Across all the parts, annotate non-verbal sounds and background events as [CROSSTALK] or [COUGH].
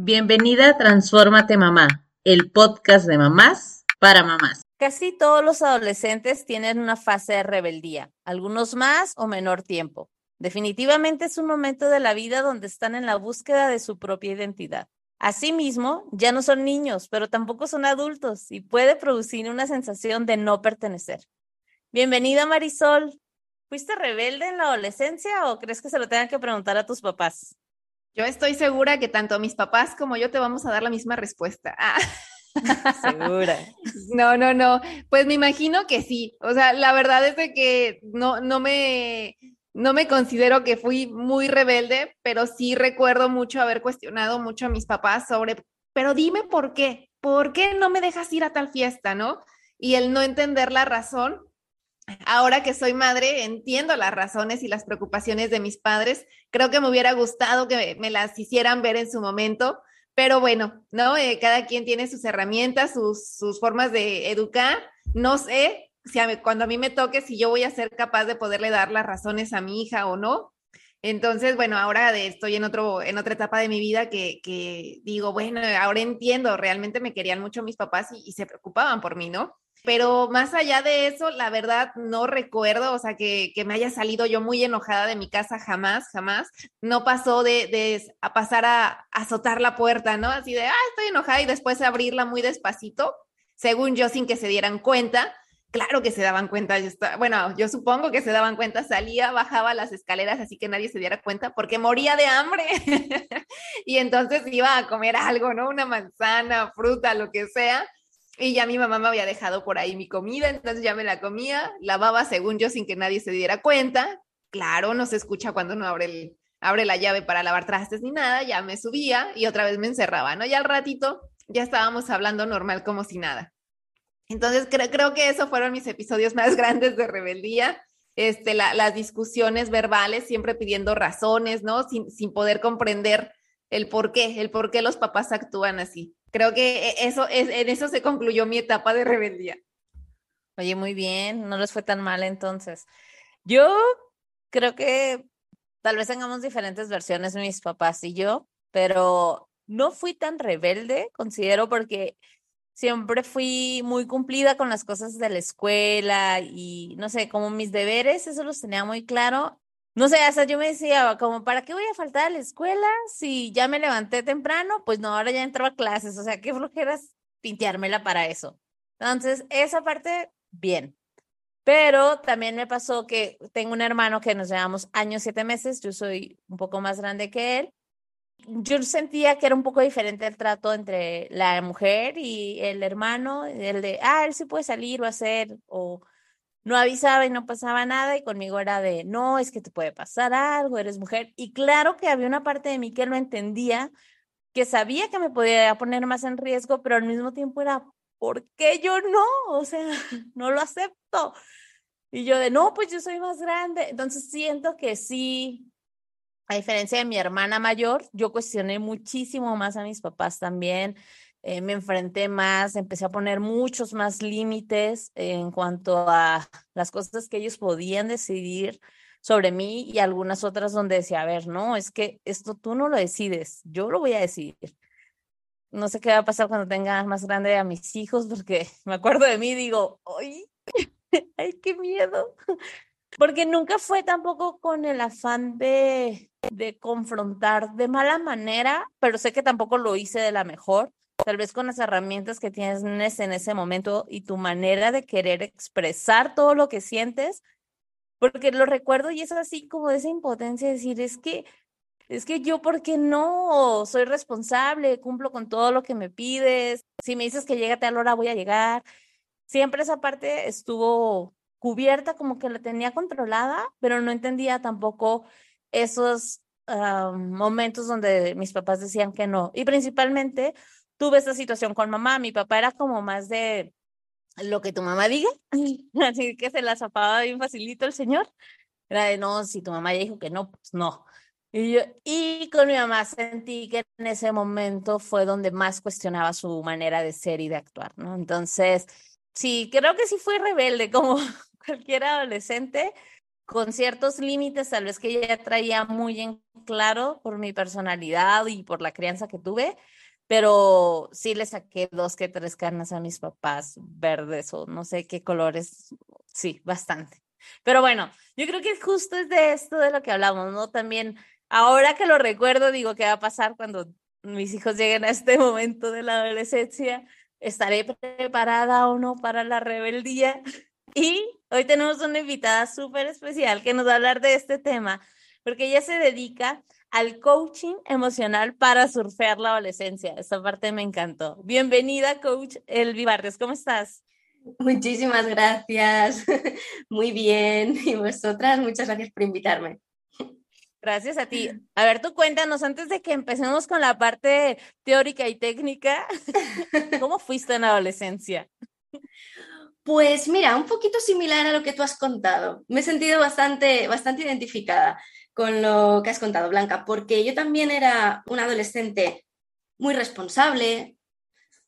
Bienvenida a Transfórmate Mamá, el podcast de mamás para mamás. Casi todos los adolescentes tienen una fase de rebeldía, algunos más o menor tiempo. Definitivamente es un momento de la vida donde están en la búsqueda de su propia identidad. Asimismo, ya no son niños, pero tampoco son adultos y puede producir una sensación de no pertenecer. Bienvenida Marisol. ¿Fuiste rebelde en la adolescencia o crees que se lo tengan que preguntar a tus papás? Yo estoy segura que tanto mis papás como yo te vamos a dar la misma respuesta. Ah. [LAUGHS] Segura. No, no, no. Pues me imagino que sí. O sea, la verdad es de que no, no me, no me considero que fui muy rebelde, pero sí recuerdo mucho haber cuestionado mucho a mis papás sobre, pero dime por qué, ¿por qué no me dejas ir a tal fiesta, no? Y el no entender la razón ahora que soy madre, entiendo las razones y las preocupaciones de mis padres. Creo que me hubiera gustado que me las hicieran ver en su momento, pero bueno, ¿no? Eh, cada quien tiene sus herramientas, sus, formas de educar. No sé si cuando a mí me toque, si yo voy a ser capaz de poderle dar las razones a mi hija o no. Entonces, bueno, ahora estoy en, otro, en otra etapa de mi vida que digo, bueno, ahora entiendo, realmente me querían mucho mis papás y se preocupaban por mí, ¿no? Pero más allá de eso, la verdad no recuerdo, o sea, que, me haya salido yo muy enojada de mi casa, jamás, jamás. No pasó de, a pasar a, azotar la puerta, ¿no? Así de, ah, estoy enojada y después abrirla muy despacito, según yo, sin que se dieran cuenta. Claro que se daban cuenta, yo bueno, yo supongo que se daban cuenta, salía, bajaba las escaleras así que nadie se diera cuenta porque moría de hambre [LAUGHS] y entonces iba a comer algo, ¿no? Una manzana, fruta, lo que sea y ya mi mamá me había dejado por ahí mi comida, entonces ya me la comía, lavaba según yo sin que nadie se diera cuenta. Claro, no se escucha cuando no abre, el, abre la llave para lavar trastes ni nada, ya me subía y otra vez me encerraba, ¿no? Y al ratito ya estábamos hablando normal como si nada. Entonces creo que esos fueron mis episodios más [LAUGHS] grandes de rebeldía. Este, las discusiones verbales, siempre pidiendo razones, ¿no? Sin, sin poder comprender el por qué, el por qué los papás actúan así. Creo que e, eso, es, en eso se concluyó mi etapa de rebeldía. Oye, muy bien, no les fue tan mal entonces. Yo creo que tal vez tengamos diferentes versiones mis papás y yo, pero no fui tan rebelde, considero, porque siempre fui muy cumplida con las cosas de la escuela y no sé, como mis deberes, eso los tenía muy claro no sé, hasta yo me decía, como, ¿para qué voy a faltar a la escuela si ya me levanté temprano? Pues no, ahora ya entraba a clases, o sea, qué flojeras pinteármela para eso. Entonces, esa parte, bien. Pero también me pasó que tengo un hermano que nos llevamos años, siete meses, yo soy un poco más grande que él. Yo sentía que era un poco diferente el trato entre la mujer y el hermano, el de, ah, él sí puede salir o hacer, o no avisaba y no pasaba nada y conmigo era de, no, es que te puede pasar algo, eres mujer. Y claro que había una parte de mí que no entendía, que sabía que me podía poner más en riesgo, pero al mismo tiempo era, ¿por qué yo no? O sea, [LAUGHS] no lo acepto. Y yo de, no, pues yo soy más grande. Entonces siento que sí, a diferencia de mi hermana mayor, yo cuestioné muchísimo más a mis papás también. Eh, me enfrenté más, empecé a poner muchos más límites en cuanto a las cosas que ellos podían decidir sobre mí y algunas otras donde decía, a ver, no, es que esto tú no lo decides, yo lo voy a decidir. No sé qué va a pasar cuando tenga más grande a mis hijos, porque [LAUGHS] me acuerdo de mí digo, ¡ay! [LAUGHS] ¡Ay, qué miedo! [LAUGHS] Porque nunca fue tampoco con el afán de, de confrontar de mala manera, pero sé que tampoco lo hice de la mejor tal vez con las herramientas que tienes en ese momento y tu manera de querer expresar todo lo que sientes, porque lo recuerdo y es así como esa impotencia de decir, es que, es que yo, ¿por qué no? Soy responsable, cumplo con todo lo que me pides, si me dices que llégate a la hora, voy a llegar. Siempre esa parte estuvo cubierta, como que la tenía controlada, pero no entendía tampoco esos ah, momentos donde mis papás decían que no. Y principalmente tuve esta situación con mamá. Mi papá era como más de lo que tu mamá diga, [LAUGHS] así que se la zapaba bien facilito el señor. Era de no, si tu mamá ya dijo que no, pues no. Y, yo, y con mi mamá sentí que en ese momento fue donde más cuestionaba su manera de ser y de actuar, ¿no? Entonces, sí, creo que sí fui rebelde [LAUGHS] como cualquier adolescente, con ciertos límites, tal vez que ya traía muy en claro por mi personalidad y por la crianza que tuve, pero sí le saqué dos que tres carnes a mis papás verdes o no sé qué colores, sí, bastante. Pero bueno, yo creo que justo es de esto de lo que hablamos, ¿no? También, ahora que lo recuerdo, digo, ¿qué va a pasar cuando mis hijos lleguen a este momento de la adolescencia? ¿Estaré preparada o no para la rebeldía? Y hoy tenemos una invitada súper especial que nos va a hablar de este tema, porque ella se dedica al coaching emocional para surfear la adolescencia. Esta parte me encantó. Bienvenida, coach Elvi Barrios, ¿cómo estás? Muchísimas gracias. [LAUGHS] Muy bien. Y vosotras, muchas gracias por invitarme. Gracias a ti. A ver, tú cuéntanos, antes de que empecemos con la parte teórica y técnica, [LAUGHS] ¿cómo fuiste en la adolescencia? Pues mira, un poquito similar a lo que tú has contado. Me he sentido bastante, bastante identificada con lo que has contado, Blanca, porque yo también era una adolescente muy responsable,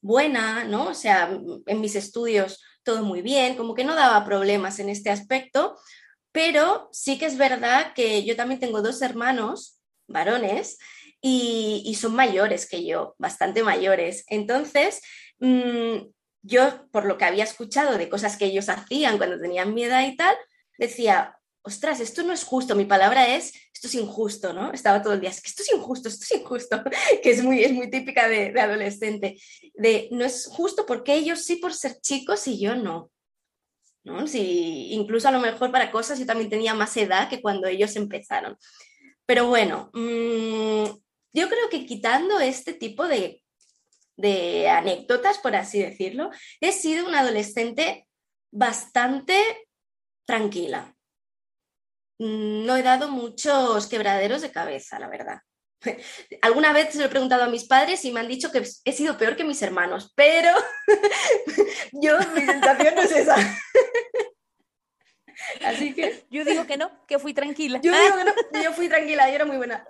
buena, ¿no? O sea, en mis estudios todo muy bien, como que no daba problemas en este aspecto, pero sí que es verdad que yo también tengo dos hermanos varones y, son mayores que yo, bastante mayores. Entonces, mm, yo, por lo que había escuchado de cosas que ellos hacían cuando tenían mi edad y tal, decía, ostras, esto no es justo, mi palabra es, esto es injusto, ¿no? Estaba todo el día, es que esto es injusto, esto es injusto, [LAUGHS] que es muy, es muy típica de, adolescente, de no es justo porque ellos sí por ser chicos y yo no. ¿no? Si, incluso a lo mejor para cosas yo también tenía más edad que cuando ellos empezaron. Pero bueno, mm, yo creo que quitando este tipo de, de anécdotas, por así decirlo, he sido una adolescente bastante tranquila no he dado muchos quebraderos de cabeza, la verdad. [LAUGHS] Alguna vez se lo he preguntado a mis padres y me han dicho que he sido peor que mis hermanos, pero [LAUGHS] yo, mi sensación no es esa. [LAUGHS] Así que. Yo digo que no, que fui tranquila. Yo digo que no, yo fui tranquila, yo era muy buena.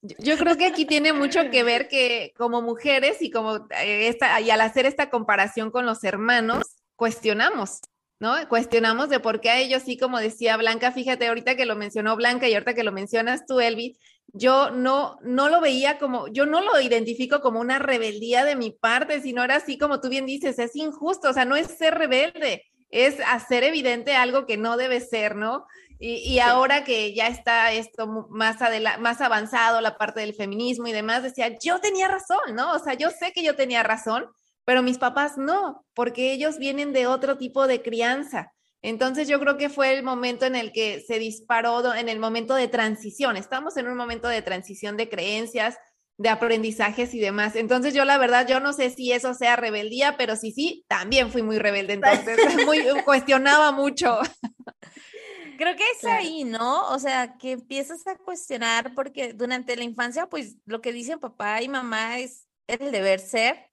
Yo creo que aquí tiene mucho que ver que como mujeres y como eh, esta, y al hacer esta comparación con los hermanos, cuestionamos. ¿No? Cuestionamos de por qué a ellos sí, como decía Blanca, fíjate, ahorita que lo mencionó Blanca y ahorita que lo mencionas tú, Elvis, yo no, no lo veía como, yo no lo identifico como una rebeldía de mi parte, sino era así como tú bien dices, es injusto, o sea, no es ser rebelde, es hacer evidente algo que no debe ser, ¿no? Y, ahora que ya está esto más, más avanzado, la parte del feminismo y demás, decía, yo tenía razón, ¿no? O sea, yo sé que yo tenía razón, pero mis papás no, porque ellos vienen de otro tipo de crianza. Entonces yo creo que fue el momento en el que se disparó, en el momento de transición. Estamos en un momento de transición de creencias, de aprendizajes y demás. Entonces yo la verdad, yo no sé si eso sea rebeldía, pero sí, sí, también fui muy rebelde. Entonces [LAUGHS] muy, cuestionaba mucho. [LAUGHS] Creo que es ahí, ¿no? O sea, que empiezas a cuestionar porque durante la infancia, pues lo que dicen papá y mamá es el deber ser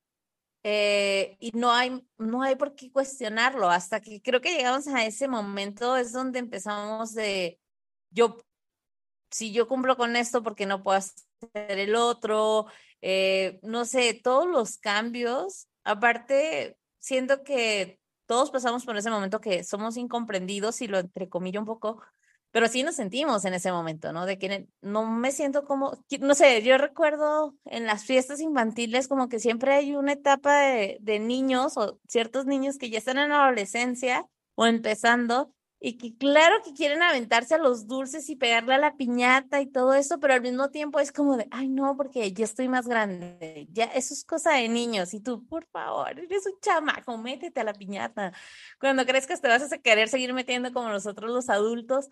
eh, y no hay, no hay por qué cuestionarlo hasta que creo que llegamos a ese momento es donde empezamos de, yo, si yo cumplo con esto, porque no puedo hacer el otro? Eh, no sé, todos los cambios, aparte, siento que todos pasamos por ese momento que somos incomprendidos y lo entrecomillo un poco, pero sí nos sentimos en ese momento, ¿no? De que no me siento como, no sé, yo recuerdo en las fiestas infantiles como que siempre hay una etapa de, de niños o ciertos niños que ya están en la adolescencia o empezando y que claro que quieren aventarse a los dulces y pegarle a la piñata y todo eso, pero al mismo tiempo es como de, ay no, porque ya estoy más grande, ya eso es cosa de niños y tú, por favor, eres un chamaco, métete a la piñata. Cuando que te vas a querer seguir metiendo como nosotros los adultos,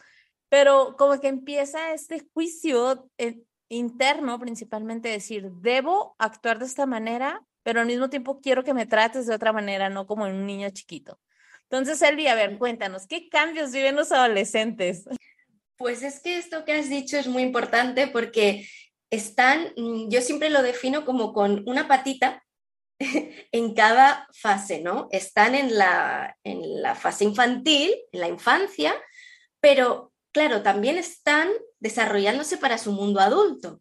pero como que empieza este juicio eh, interno, principalmente decir, debo actuar de esta manera, pero al mismo tiempo quiero que me trates de otra manera, no como en un niño chiquito. Entonces, Elvi, a ver, cuéntanos, ¿qué cambios viven los adolescentes? Pues es que esto que has dicho es muy importante porque están, mm, yo siempre lo defino como con una patita [LAUGHS] en cada fase, ¿no? Están en la, en la fase infantil, en la infancia, pero claro, también están desarrollándose para su mundo adulto.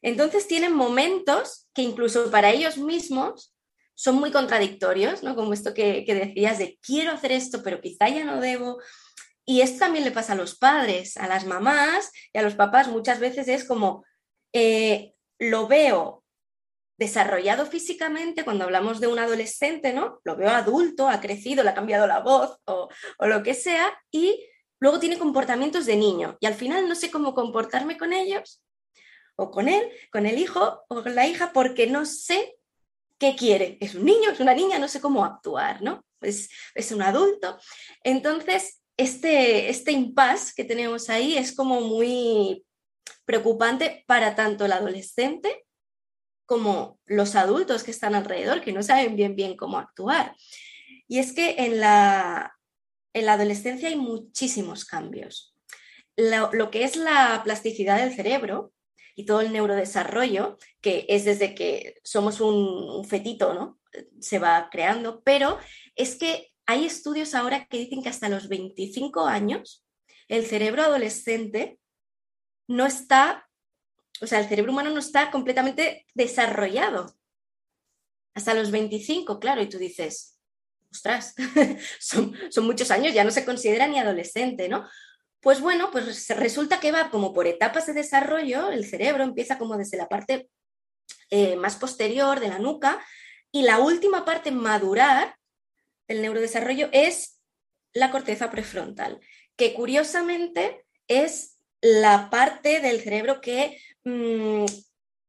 Entonces tienen momentos que incluso para ellos mismos son muy contradictorios, ¿no? Como esto que, decías de quiero hacer esto, pero quizá ya no debo. Y esto también le pasa a los padres, a las mamás y a los papás. Muchas veces es como, eh, lo veo desarrollado físicamente cuando hablamos de un adolescente, ¿no? Lo veo adulto, ha crecido, le ha cambiado la voz o, o lo que sea, y luego tiene comportamientos de niño. Y al final no sé cómo comportarme con ellos o con él, con el hijo o con la hija, porque no sé qué quiere. Es un niño, es una niña, no sé cómo actuar, ¿no? Es, es un adulto. Entonces, este, este impasse que tenemos ahí es como muy preocupante para tanto el adolescente como los adultos que están alrededor, que no saben bien bien cómo actuar. Y es que en la, en la adolescencia hay muchísimos cambios. Lo, que es la plasticidad del cerebro y todo el neurodesarrollo, que es desde que somos un, un fetito, ¿no? Se va creando, pero es que hay estudios ahora que dicen que hasta los 25 años el cerebro adolescente no está, o sea, el cerebro humano no está completamente desarrollado. Hasta los 25, claro, y tú dices, ostras, [LAUGHS] son, muchos años, ya no se considera ni adolescente, ¿no? Pues bueno, pues resulta que va como por etapas de desarrollo, el cerebro empieza como desde la parte eh, más posterior de la nuca y la última parte madurar del neurodesarrollo es la corteza prefrontal, que curiosamente es la parte del cerebro que mmm,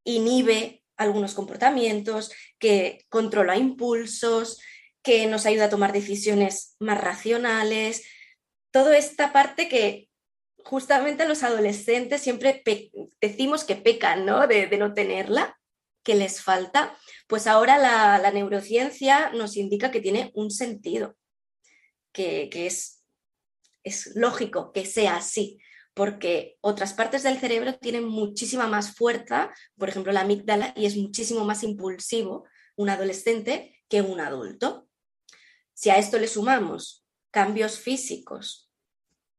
inhibe algunos comportamientos, que controla impulsos, que nos ayuda a tomar decisiones más racionales. Toda esta parte que justamente los adolescentes siempre decimos que pecan, ¿no? De, no tenerla, que les falta. Pues ahora la, neurociencia nos indica que tiene un sentido, que, es lógico que sea así porque otras partes del cerebro tienen muchísima más fuerza, por ejemplo la amígdala, y es muchísimo más impulsivo un adolescente que un adulto. Si a esto le sumamos cambios físicos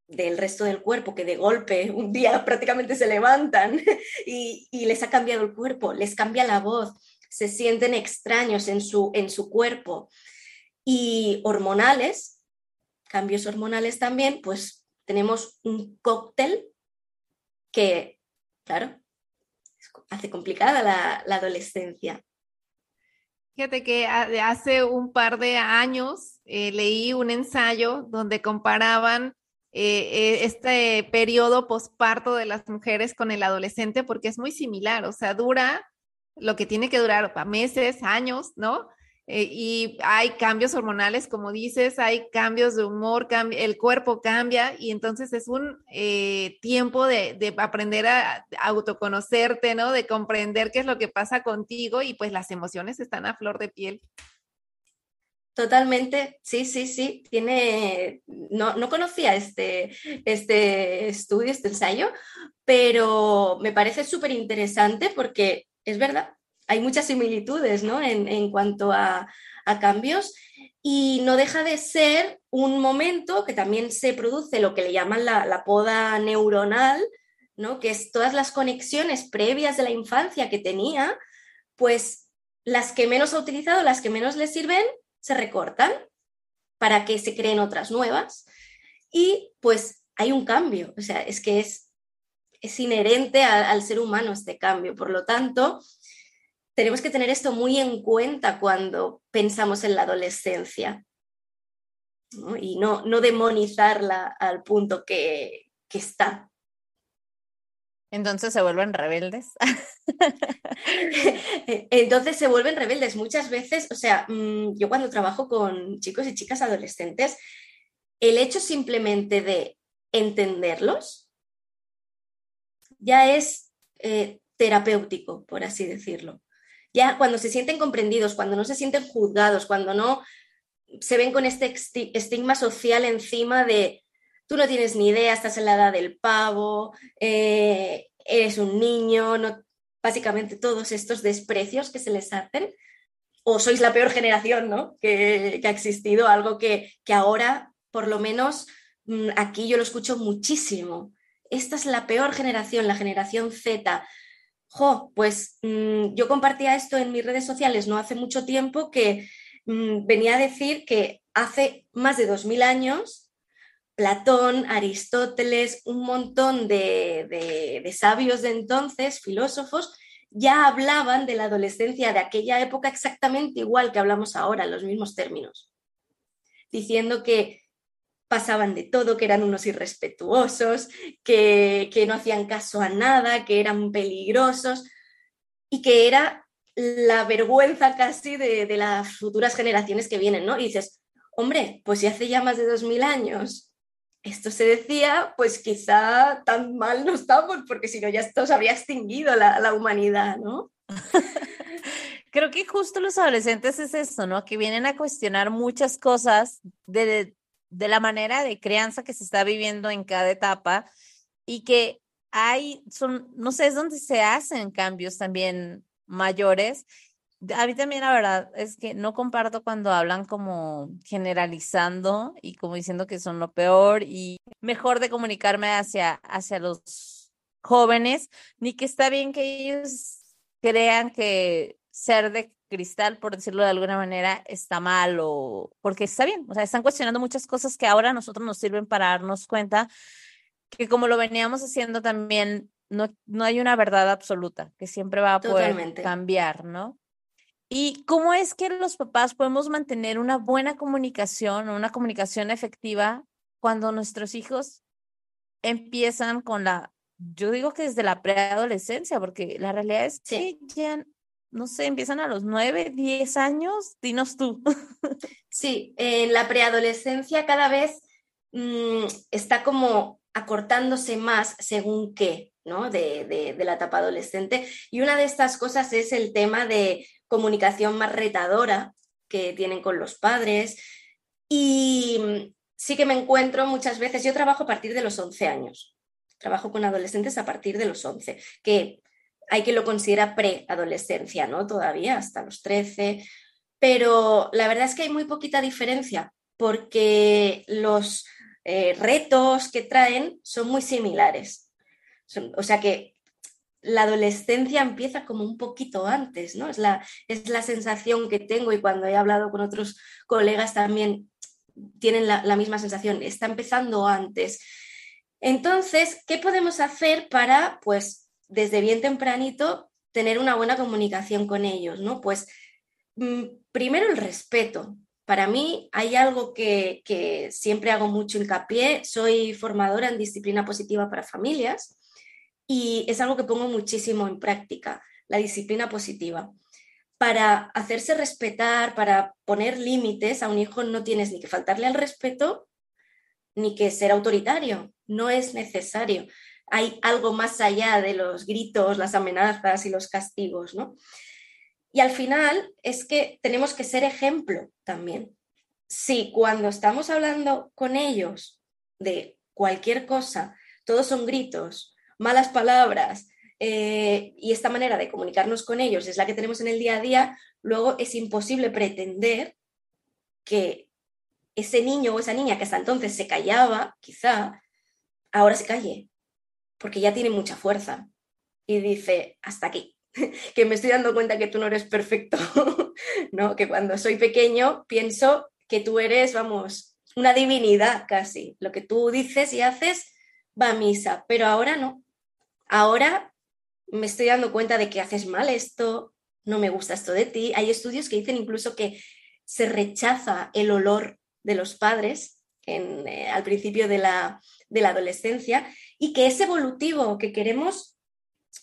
del resto del cuerpo que de golpe un día [LAUGHS] prácticamente se levantan [LAUGHS] y, les ha cambiado el cuerpo, les cambia la voz, se sienten extraños en su, en su cuerpo y hormonales, cambios hormonales también, pues tenemos un cóctel que, claro, hace complicada la adolescencia. Fíjate que hace un par de años eh, leí un ensayo donde comparaban eh, eh, este periodo posparto de las mujeres con el adolescente porque es muy similar, o sea, dura lo que tiene que durar meses, años, ¿no? Eh, y hay cambios hormonales, como dices, hay cambios de humor, el cuerpo cambia y entonces es un eh, tiempo de, de, aprender a autoconocerte, ¿no? De comprender qué es lo que pasa contigo y pues las emociones están a flor de piel. Totalmente, sí, sí, sí. Tiene, no, no conocía este, este estudio, este ensayo, pero me parece súper interesante porque es verdad, hay muchas similitudes ¿no? en, cuanto a, cambios y no deja de ser un momento que también se produce lo que le llaman la, poda neuronal, ¿no? que es todas las conexiones previas de la infancia que tenía, pues las que menos ha utilizado, las que menos le sirven, se recortan para que se creen otras nuevas y pues hay un cambio, o sea, es que es, es inherente al ser humano este cambio, por lo tanto, tenemos que tener esto muy en cuenta cuando pensamos en la adolescencia ¿no? y no, no demonizarla al punto que, que está. Entonces se vuelven rebeldes. [LAUGHS] Entonces se vuelven rebeldes muchas veces. O sea, mm, yo cuando trabajo con chicos y chicas adolescentes, el hecho simplemente de entenderlos ya es eh, terapéutico, por así decirlo ya cuando se sienten comprendidos, cuando no se sienten juzgados, cuando no se ven con este estigma social encima de tú no tienes ni idea, estás en la edad del pavo, eh, eres un niño, no, básicamente todos estos desprecios que se les hacen, o sois la peor generación ¿no? que, que ha existido, algo que, que ahora, por lo menos mm, aquí yo lo escucho muchísimo. Esta es la peor generación, la generación Z, jo, pues mmm, yo compartía esto en mis redes sociales no hace mucho tiempo que mmm, venía a decir que hace más de 2000 años Platón, Aristóteles, un montón de, sabios de entonces, filósofos, ya hablaban de la adolescencia de aquella época exactamente igual que hablamos ahora, en los mismos términos, diciendo que pasaban de todo, que eran unos irrespetuosos, que, no hacían caso a nada, que eran peligrosos y que era la vergüenza casi de, de las futuras generaciones que vienen, ¿no? Y dices, hombre, pues si hace ya más de dos mil años esto se decía, pues quizá tan mal no estamos, porque si no ya esto se habría extinguido la, humanidad, ¿no? Creo que justo los adolescentes es esto, ¿no? Que vienen a cuestionar muchas cosas de, de la manera de crianza que se está viviendo en cada etapa y que hay, son, no sé, es donde se hacen cambios también mayores. A mí también la verdad es que no comparto cuando hablan como generalizando y como diciendo que son lo peor y mejor de comunicarme hacia, hacia los jóvenes, ni que está bien que ellos crean que ser de cristal, por decirlo de alguna manera, está mal o porque está bien. O sea, están cuestionando muchas cosas que ahora a nosotros nos sirven para darnos cuenta que como lo veníamos haciendo también, no, no hay una verdad absoluta, que siempre va a poder cambiar, ¿no? ¿Y cómo es que los papás podemos mantener una buena comunicación o una comunicación efectiva cuando nuestros hijos empiezan con la, yo digo que desde la preadolescencia, porque la realidad es que ya, no sé, empiezan a los nueve, diez años, dinos tú. [LAUGHS] Sí, en la preadolescencia cada vez mm, está como acortándose más según qué, ¿no? De, de, la etapa adolescente. Y una de estas cosas es el tema de comunicación más retadora que tienen con los padres. Y sí que me encuentro muchas veces, yo trabajo a partir de los 11 años, trabajo con adolescentes a partir de los 11, que hay que lo considera preadolescencia, ¿no? Todavía hasta los 13, pero la verdad es que hay muy poquita diferencia porque los eh, retos que traen son muy similares. o sea que la adolescencia empieza como un poquito antes, ¿no? Es la, es la sensación que tengo y cuando he hablado con otros colegas también tienen la, la misma sensación, está empezando antes. Entonces, ¿qué podemos hacer para, pues, desde bien tempranito, tener una buena comunicación con ellos, ¿no? Pues, mm, primero el respeto. Para mí hay algo que, que siempre hago mucho hincapié, soy formadora en disciplina positiva para familias y es algo que pongo muchísimo en práctica, la disciplina positiva. Para hacerse respetar, para poner límites a un hijo no tienes ni que faltarle al respeto ni que ser autoritario, no es necesario. Hay algo más allá de los gritos, las amenazas y los castigos, ¿no? Y al final es que tenemos que ser ejemplo también. Si cuando estamos hablando con ellos de cualquier cosa, todos son gritos, malas palabras eh, y esta manera de comunicarnos con ellos es la que tenemos en el día a día, luego es imposible pretender que ese niño o esa niña que hasta entonces se callaba, quizá, ahora se calle, porque ya tiene mucha fuerza y dice, hasta aquí, [LAUGHS] que me estoy dando cuenta que tú no eres perfecto, [LAUGHS] ¿no? Que cuando soy pequeño pienso que tú eres, vamos, una divinidad casi. Lo que tú dices y haces va a misa, pero ahora no. Ahora me estoy dando cuenta de que haces mal esto, no me gusta esto de ti. Hay estudios que dicen incluso que se rechaza el olor de los padres eh, al principio de la, de la adolescencia y que es evolutivo, que queremos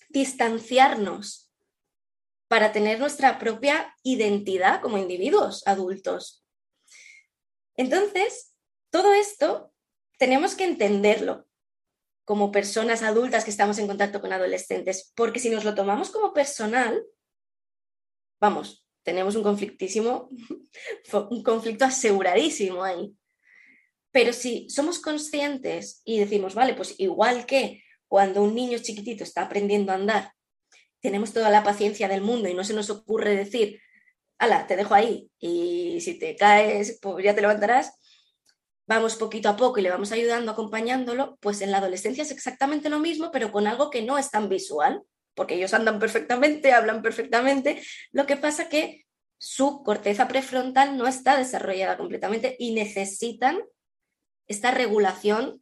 distanciarnos para tener nuestra propia identidad como individuos adultos. Entonces, todo esto tenemos que entenderlo como personas adultas que estamos en contacto con adolescentes, porque si nos lo tomamos como personal, vamos, tenemos un conflictísimo, [LAUGHS] un conflicto aseguradísimo ahí. Pero si somos conscientes y decimos, vale, pues igual que cuando un niño chiquitito está aprendiendo a andar, tenemos toda la paciencia del mundo y no se nos ocurre decir, ala, te dejo ahí y si te caes, pues ya te levantarás, vamos poquito a poco y le vamos ayudando, acompañándolo, pues en la adolescencia es exactamente lo mismo, pero con algo que no es tan visual, porque ellos andan perfectamente, hablan perfectamente, lo que pasa que su corteza prefrontal no está desarrollada completamente y necesitan esta regulación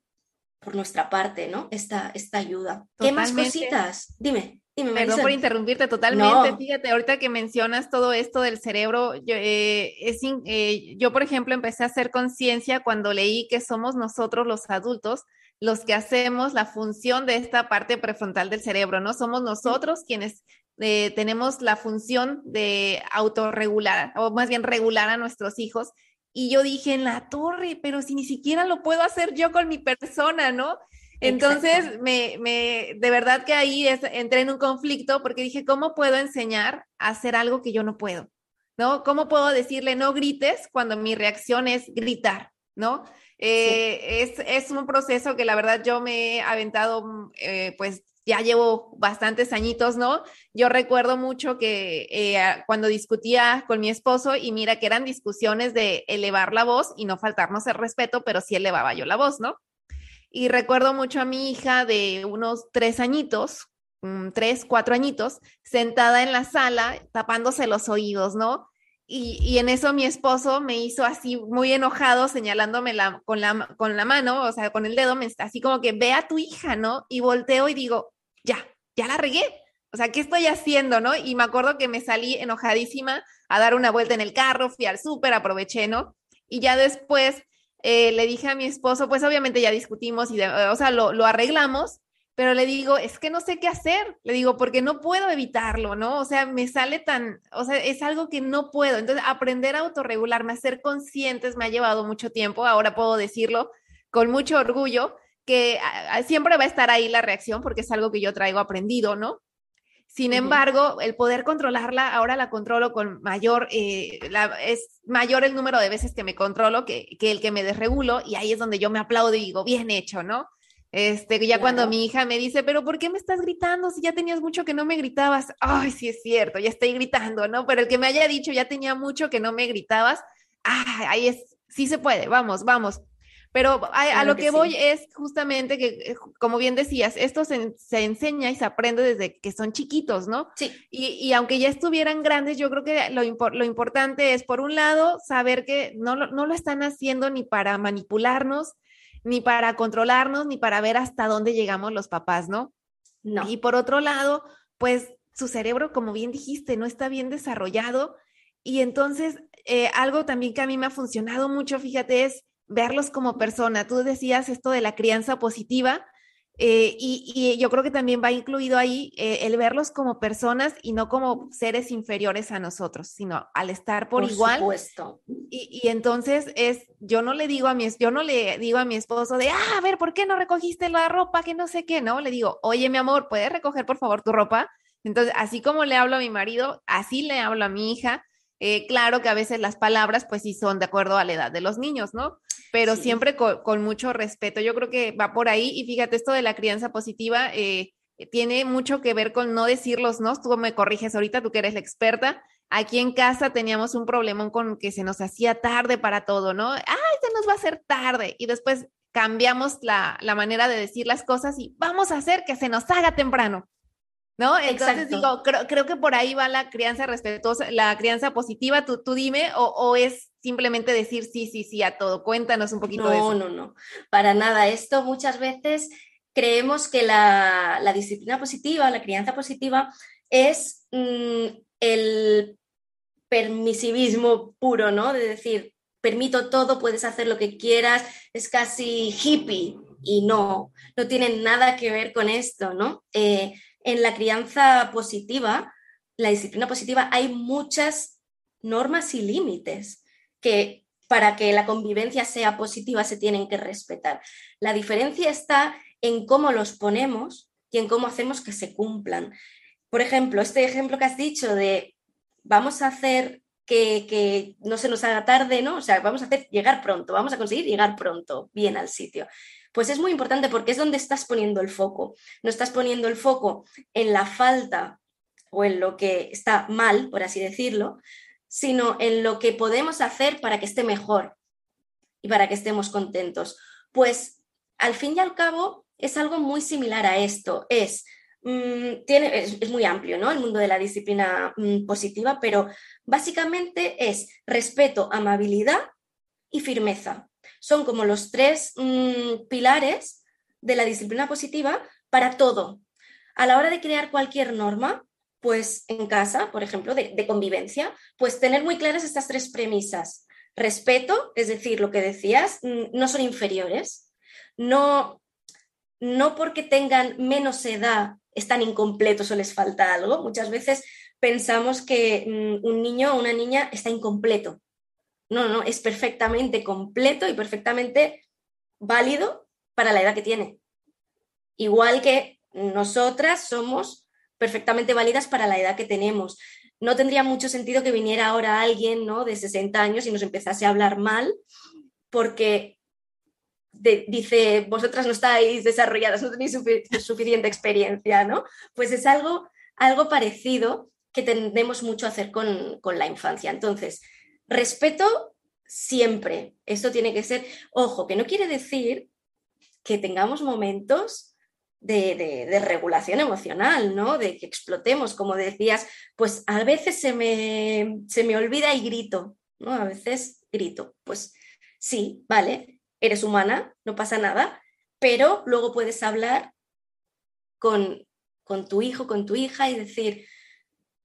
por nuestra parte, ¿no? Esta, esta ayuda. ¿Qué más cositas? Dime. Dime, Perdón por interrumpirte totalmente. Fíjate, ahorita que mencionas todo esto del cerebro, yo, eh, es eh, yo, por ejemplo, empecé a hacer conciencia cuando leí que somos nosotros los adultos los que hacemos la función de esta parte prefrontal del cerebro, ¿no? Somos nosotros quienes eh, tenemos la función de autorregular, o más bien regular a nuestros hijos. Y yo dije, en la torre, pero si ni siquiera lo puedo hacer yo con mi persona, ¿no? Entonces, me, me, de verdad que ahí es, entré en un conflicto porque dije, ¿cómo puedo enseñar a hacer algo que yo no puedo? ¿No? ¿Cómo puedo decirle no grites cuando mi reacción es gritar? ¿No? Eh, es, es, un proceso que la verdad yo me he aventado, mm, eh, pues ya llevo bastantes añitos, ¿no? Yo recuerdo mucho que eh, cuando discutía con mi esposo y mira que eran discusiones de elevar la voz y no faltarnos el respeto, pero sí elevaba yo la voz, ¿no? Y recuerdo mucho a mi hija de unos tres añitos, mm, tres, cuatro añitos, sentada en la sala tapándose los oídos, ¿no? Y, en eso mi esposo me hizo así muy enojado, señalándome la, con, la, con la mano, o sea, con el dedo, me, así como que ve a tu hija, ¿no? Y volteo y digo, ya, ya la regué. O sea, ¿qué estoy haciendo, no? Y me acuerdo que me salí enojadísima a dar una vuelta en el carro, fui al súper, aproveché, ¿no? Y ya después eh, le dije a mi esposo, pues obviamente ya discutimos y, o sea, lo, lo, arreglamos, pero le digo, es que no sé qué hacer, le digo, porque no puedo evitarlo, ¿no? O sea, me sale tan, o sea, es algo que no puedo. Entonces, aprender a autorregularme, a ser conscientes, me ha llevado mucho tiempo, ahora puedo decirlo con mucho orgullo, que siempre va a estar ahí la reacción porque es algo que yo traigo aprendido, ¿no? Sin embargo, el poder controlarla, ahora la controlo con mayor, eh, es mayor el número de veces que me controlo que, el que me desregulo y ahí es donde yo me aplaudo y digo, bien hecho, ¿no? Este, ya cuando mi hija me dice, pero ¿por qué me estás gritando si ya tenías mucho que no me gritabas? Ay, sí es cierto, ya estoy gritando, ¿no? Pero el que me haya dicho, ya tenía mucho que no me gritabas, ah, ahí es, sí se puede, vamos, vamos. Pero a, lo que, voy es justamente que, eh, como bien decías, esto se, enseña y se aprende desde que son chiquitos, ¿no? Sí. Y, aunque ya estuvieran grandes, yo creo que lo, lo importante es, por un lado, saber que no, no lo están haciendo ni para manipularnos, ni para controlarnos, ni para ver hasta dónde llegamos los papás, ¿no? No. Y por otro lado, pues su cerebro, como bien dijiste, no está bien desarrollado. Y entonces, eh, algo también que a mí me ha funcionado mucho, fíjate, es verlos como persona. Tú decías esto de la crianza positiva eh, y, yo creo que también va incluido ahí eh, el verlos como personas y no como seres inferiores a nosotros, sino al estar por, igual. Supuesto. Y, y, entonces es, yo no le digo a mi, yo no le digo a mi esposo de, ah, a ver, ¿por qué no recogiste la ropa? Que no sé qué, ¿no? Le digo, oye, mi amor, ¿puedes recoger por favor tu ropa? Entonces, así como le hablo a mi marido, así le hablo a mi hija. Eh, claro que a veces las palabras, pues sí son de acuerdo a la edad de los niños, ¿no? Pero siempre con, mucho respeto. Yo creo que va por ahí y fíjate, esto de la crianza positiva eh, tiene mucho que ver con no decirlos, ¿no? Tú me corriges ahorita, tú que eres la experta. Aquí en casa teníamos un problema con que se nos hacía tarde para todo, ¿no? ¡Ay, se nos va a hacer tarde! Y después cambiamos la, la manera de decir las cosas y vamos a hacer que se nos haga temprano. ¿No? Entonces digo, creo, que por ahí va la crianza respetuosa, la crianza positiva, tú, tú dime, o, es simplemente decir sí, sí, sí a todo. Cuéntanos un poquito de eso. No, no, no, para nada. Esto muchas veces creemos que la, disciplina positiva, la crianza positiva, es mm, el permisivismo puro, ¿no? De decir, permito todo, puedes hacer lo que quieras, es casi hippie y no, no tiene nada que ver con esto, ¿no? Eh, en la crianza positiva, la disciplina positiva, hay muchas normas y límites que para que la convivencia sea positiva se tienen que respetar. La diferencia está en cómo los ponemos y en cómo hacemos que se cumplan. Por ejemplo, este ejemplo que has dicho de vamos a hacer que, que, no se nos haga tarde, ¿no? O sea, vamos a hacer llegar pronto, vamos a conseguir llegar pronto, bien al sitio. Pues es muy importante porque es donde estás poniendo el foco. No estás poniendo el foco en la falta o en lo que está mal, por así decirlo, sino en lo que podemos hacer para que esté mejor y para que estemos contentos. Pues al fin y al cabo es algo muy similar a esto. Es, mm, es, muy amplio, ¿no? El mundo de la disciplina mm, positiva, pero básicamente es respeto, amabilidad y firmeza. Son como los tres mm, pilares de la disciplina positiva para todo. A la hora de crear cualquier norma, pues en casa, por ejemplo, de, de convivencia, pues tener muy claras estas tres premisas. Respeto, es decir, lo que decías, mm, no son inferiores, no, no porque tengan menos edad están incompletos o les falta algo. Muchas veces pensamos que mm, un niño o una niña está incompleto. No, no, es perfectamente completo y perfectamente válido para la edad que tiene. Igual que nosotras somos perfectamente válidas para la edad que tenemos. No tendría mucho sentido que viniera ahora alguien ¿no? de 60 años y nos empezase a hablar mal porque dice, vosotras no estáis desarrolladas, no tenéis suficiente experiencia, ¿no? Pues es algo, algo parecido que tendemos mucho a hacer con, con la infancia. Entonces, respeto siempre, esto tiene que ser, ojo, que no quiere decir que tengamos momentos de, regulación emocional, ¿no? De que explotemos, como decías, pues a veces se me, se me olvida y grito, ¿no? A veces grito. Pues sí, vale, eres humana, no pasa nada, pero luego puedes hablar con, con tu hijo, con tu hija y decir,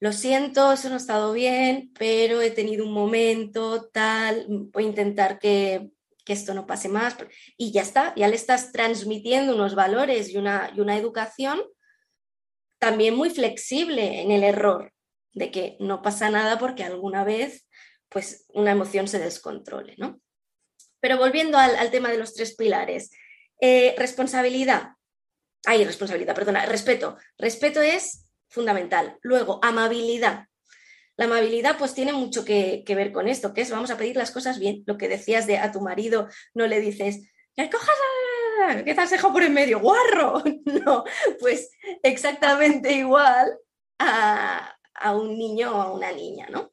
lo siento, eso no ha estado bien, pero he tenido un momento tal, voy a intentar que que esto no pase más. Y ya está, ya le estás transmitiendo unos valores y una, y una educación también muy flexible en el error, de que no pasa nada porque alguna vez pues una emoción se descontrole, ¿no? Pero volviendo al, tema de los tres pilares, eh, responsabilidad, ay, responsabilidad, perdona, respeto. Respeto es fundamental. Luego, amabilidad. La amabilidad pues tiene mucho que, ver con esto, que es vamos a pedir las cosas bien. Lo que decías de a tu marido, no le dices, que te has dejado por en medio, guarro. [LAUGHS] No, pues exactamente igual a, un niño o a una niña, ¿no?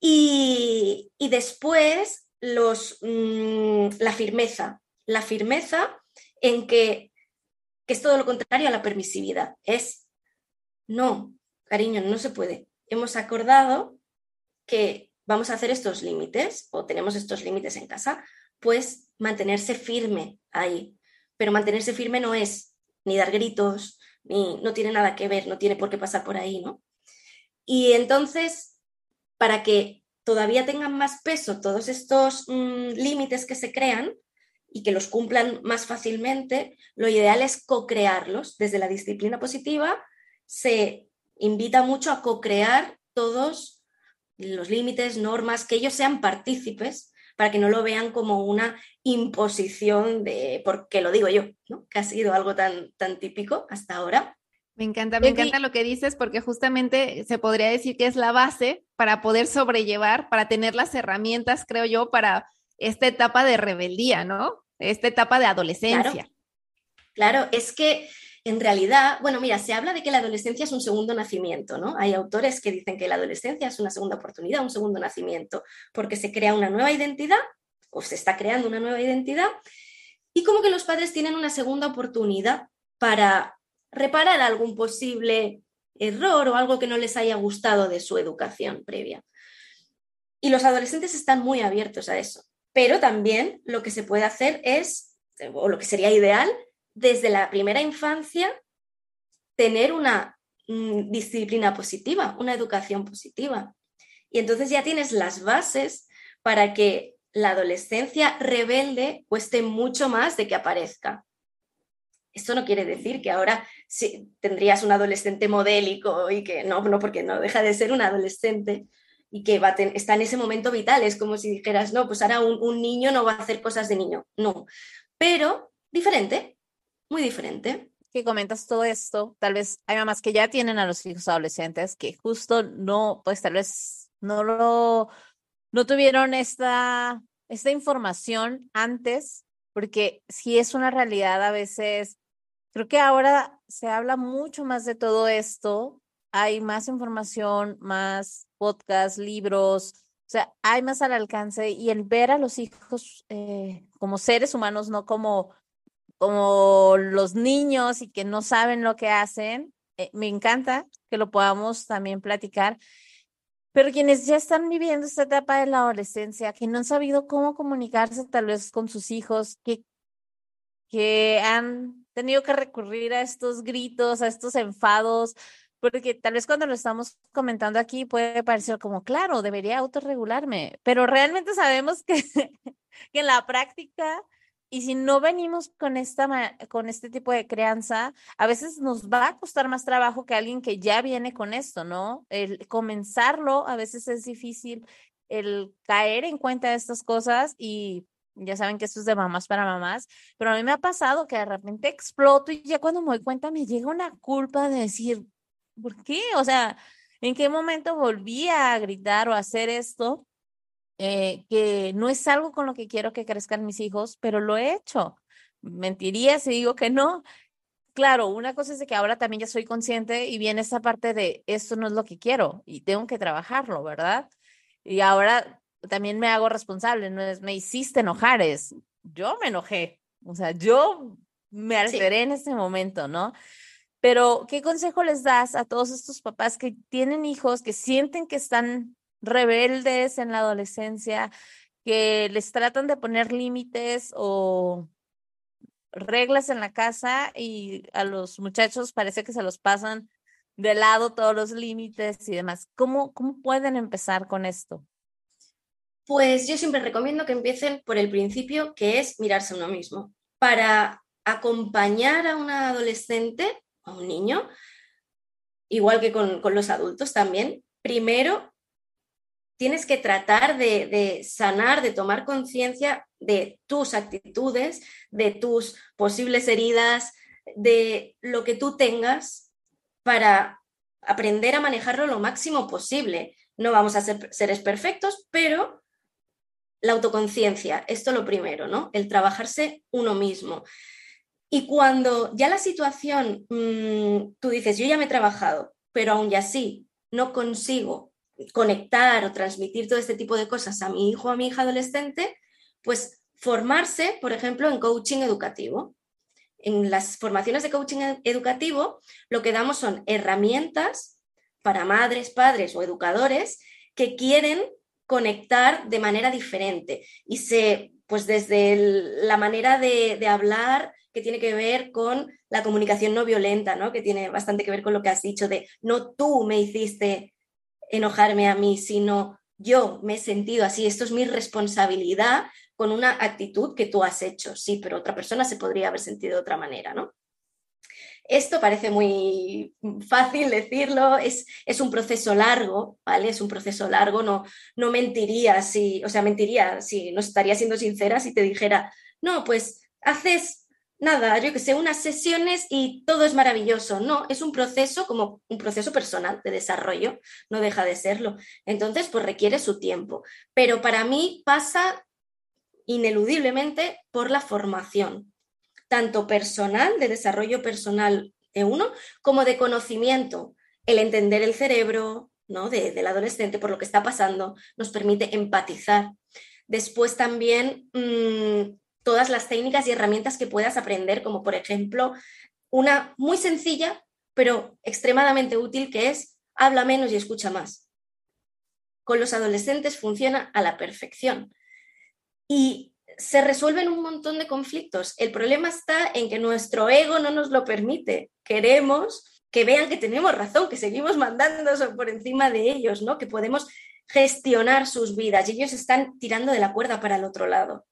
Y, después los, mm, la firmeza, la firmeza en que, que es todo lo contrario a la permisividad. Es, no, cariño, no se puede hemos acordado que vamos a hacer estos límites o tenemos estos límites en casa, pues mantenerse firme ahí. Pero mantenerse firme no es ni dar gritos, ni no tiene nada que ver, no tiene por qué pasar por ahí, ¿no? Y entonces, para que todavía tengan más peso todos estos mm, límites que se crean y que los cumplan más fácilmente, lo ideal es co-crearlos. Desde la disciplina positiva se invita mucho a co-crear todos los límites, normas, que ellos sean partícipes para que no lo vean como una imposición de, porque lo digo yo, ¿no? que ha sido algo tan, tan típico hasta ahora. Me encanta, me encanta lo que dices porque justamente se podría decir que es la base para poder sobrellevar, para tener las herramientas, creo yo, para esta etapa de rebeldía, ¿no? Esta etapa de adolescencia. claro es que en realidad, bueno, mira, se habla de que la adolescencia es un segundo nacimiento, ¿no? Hay autores que dicen que la adolescencia es una segunda oportunidad, un segundo nacimiento, porque se crea una nueva identidad o se está creando una nueva identidad y como que los padres tienen una segunda oportunidad para reparar algún posible error o algo que no les haya gustado de su educación previa. Y los adolescentes están muy abiertos a eso. Pero también lo que se puede hacer es, o lo que sería ideal, desde la primera infancia tener una mm, disciplina positiva, una educación positiva. Y entonces ya tienes las bases para que la adolescencia rebelde cueste mucho más de que aparezca. Esto no quiere decir que ahora tendrías un adolescente modélico y que no, no, porque no deja de ser un adolescente y que está en ese momento vital. Es como si dijeras, no, pues ahora un niño no va a hacer cosas de niño. No, pero diferente, muy diferente. Que comentas todo esto, tal vez hay mamás que ya tienen a los hijos adolescentes que justo no, pues tal vez no lo, no tuvieron esta, esta información antes, porque si es una realidad a veces, creo que ahora se habla mucho más de todo esto, hay más información, más podcasts, libros, o sea, hay más al alcance y el ver a los hijos eh, como seres humanos, no como como los niños y que no saben lo que hacen. Eh, me encanta que lo podamos también platicar. Pero quienes ya están viviendo esta etapa de la adolescencia, que no han sabido cómo comunicarse tal vez con sus hijos, que, que han tenido que recurrir a estos gritos, a estos enfados, porque tal vez cuando lo estamos comentando aquí puede parecer como, claro, debería autorregularme, pero realmente sabemos que, [LAUGHS] que en la práctica y si no venimos con, esta, con este tipo de crianza, a veces nos va a costar más trabajo que alguien que ya viene con esto, ¿no? El comenzarlo a veces es difícil, el caer en cuenta de estas cosas y ya saben que esto es de mamás para mamás, pero a mí me ha pasado que de repente exploto y ya cuando me doy cuenta me llega una culpa de decir, ¿por qué? O sea, ¿en qué momento volví a gritar o hacer esto? Eh, que no es algo con lo que quiero que crezcan mis hijos, pero lo he hecho. Mentiría si digo que no. Claro, una cosa es de que ahora también ya soy consciente y viene esa parte de esto no es lo que quiero y tengo que trabajarlo, ¿verdad? Y ahora también me hago responsable, no es me hiciste enojar, es yo me enojé, o sea, yo me alteré en ese momento, ¿no? Pero, ¿qué consejo les das a todos estos papás que tienen hijos, que sienten que están rebeldes en la adolescencia, que les tratan de poner límites o reglas en la casa y a los muchachos parece que se los pasan de lado todos los límites y demás. ¿Cómo, cómo pueden empezar con esto? Pues yo siempre recomiendo que empiecen por el principio, que es mirarse a uno mismo. Para acompañar a un adolescente, a un niño, igual que con, con los adultos también, primero tienes que tratar de, sanar, de tomar conciencia de tus actitudes, de tus posibles heridas, de lo que tú tengas para aprender a manejarlo lo máximo posible. No vamos a ser seres perfectos, pero la autoconciencia, esto lo primero, ¿no? El trabajarse uno mismo. Y cuando ya la situación, mm, tú dices, yo ya me he trabajado, pero aún así no consigo conectar o transmitir todo este tipo de cosas a mi hijo o a mi hija adolescente, pues formarse, por ejemplo, en coaching educativo. En las formaciones de coaching educativo lo que damos son herramientas para madres, padres o educadores que quieren conectar de manera diferente y se, pues desde la manera de, de, hablar que tiene que ver con la comunicación no violenta, ¿no? que tiene bastante que ver con lo que has dicho de no tú me hiciste enojarme a mí, sino yo me he sentido así, esto es mi responsabilidad con una actitud que tú has hecho, sí, pero otra persona se podría haber sentido de otra manera, ¿no? Esto parece muy fácil decirlo, es, es, un proceso largo, ¿vale? Es un proceso largo, no, no mentiría si, o sea, mentiría si no estaría siendo sincera si te dijera, no, pues haces nada, yo que sé, unas sesiones y todo es maravilloso. No, es un proceso como un proceso personal de desarrollo, no deja de serlo. Entonces, pues requiere su tiempo. Pero para mí pasa ineludiblemente por la formación, tanto personal, de desarrollo personal de uno, como de conocimiento, el entender el cerebro ¿no? de, del adolescente por lo que está pasando, nos permite empatizar. Después también mm, todas las técnicas y herramientas que puedas aprender, como por ejemplo una muy sencilla, pero extremadamente útil, que es habla menos y escucha más. Con los adolescentes funciona a la perfección. Y se resuelven un montón de conflictos. El problema está en que nuestro ego no nos lo permite. Queremos que vean que tenemos razón, que seguimos mandando por encima de ellos, ¿no? Que podemos gestionar sus vidas y ellos están tirando de la cuerda para el otro lado.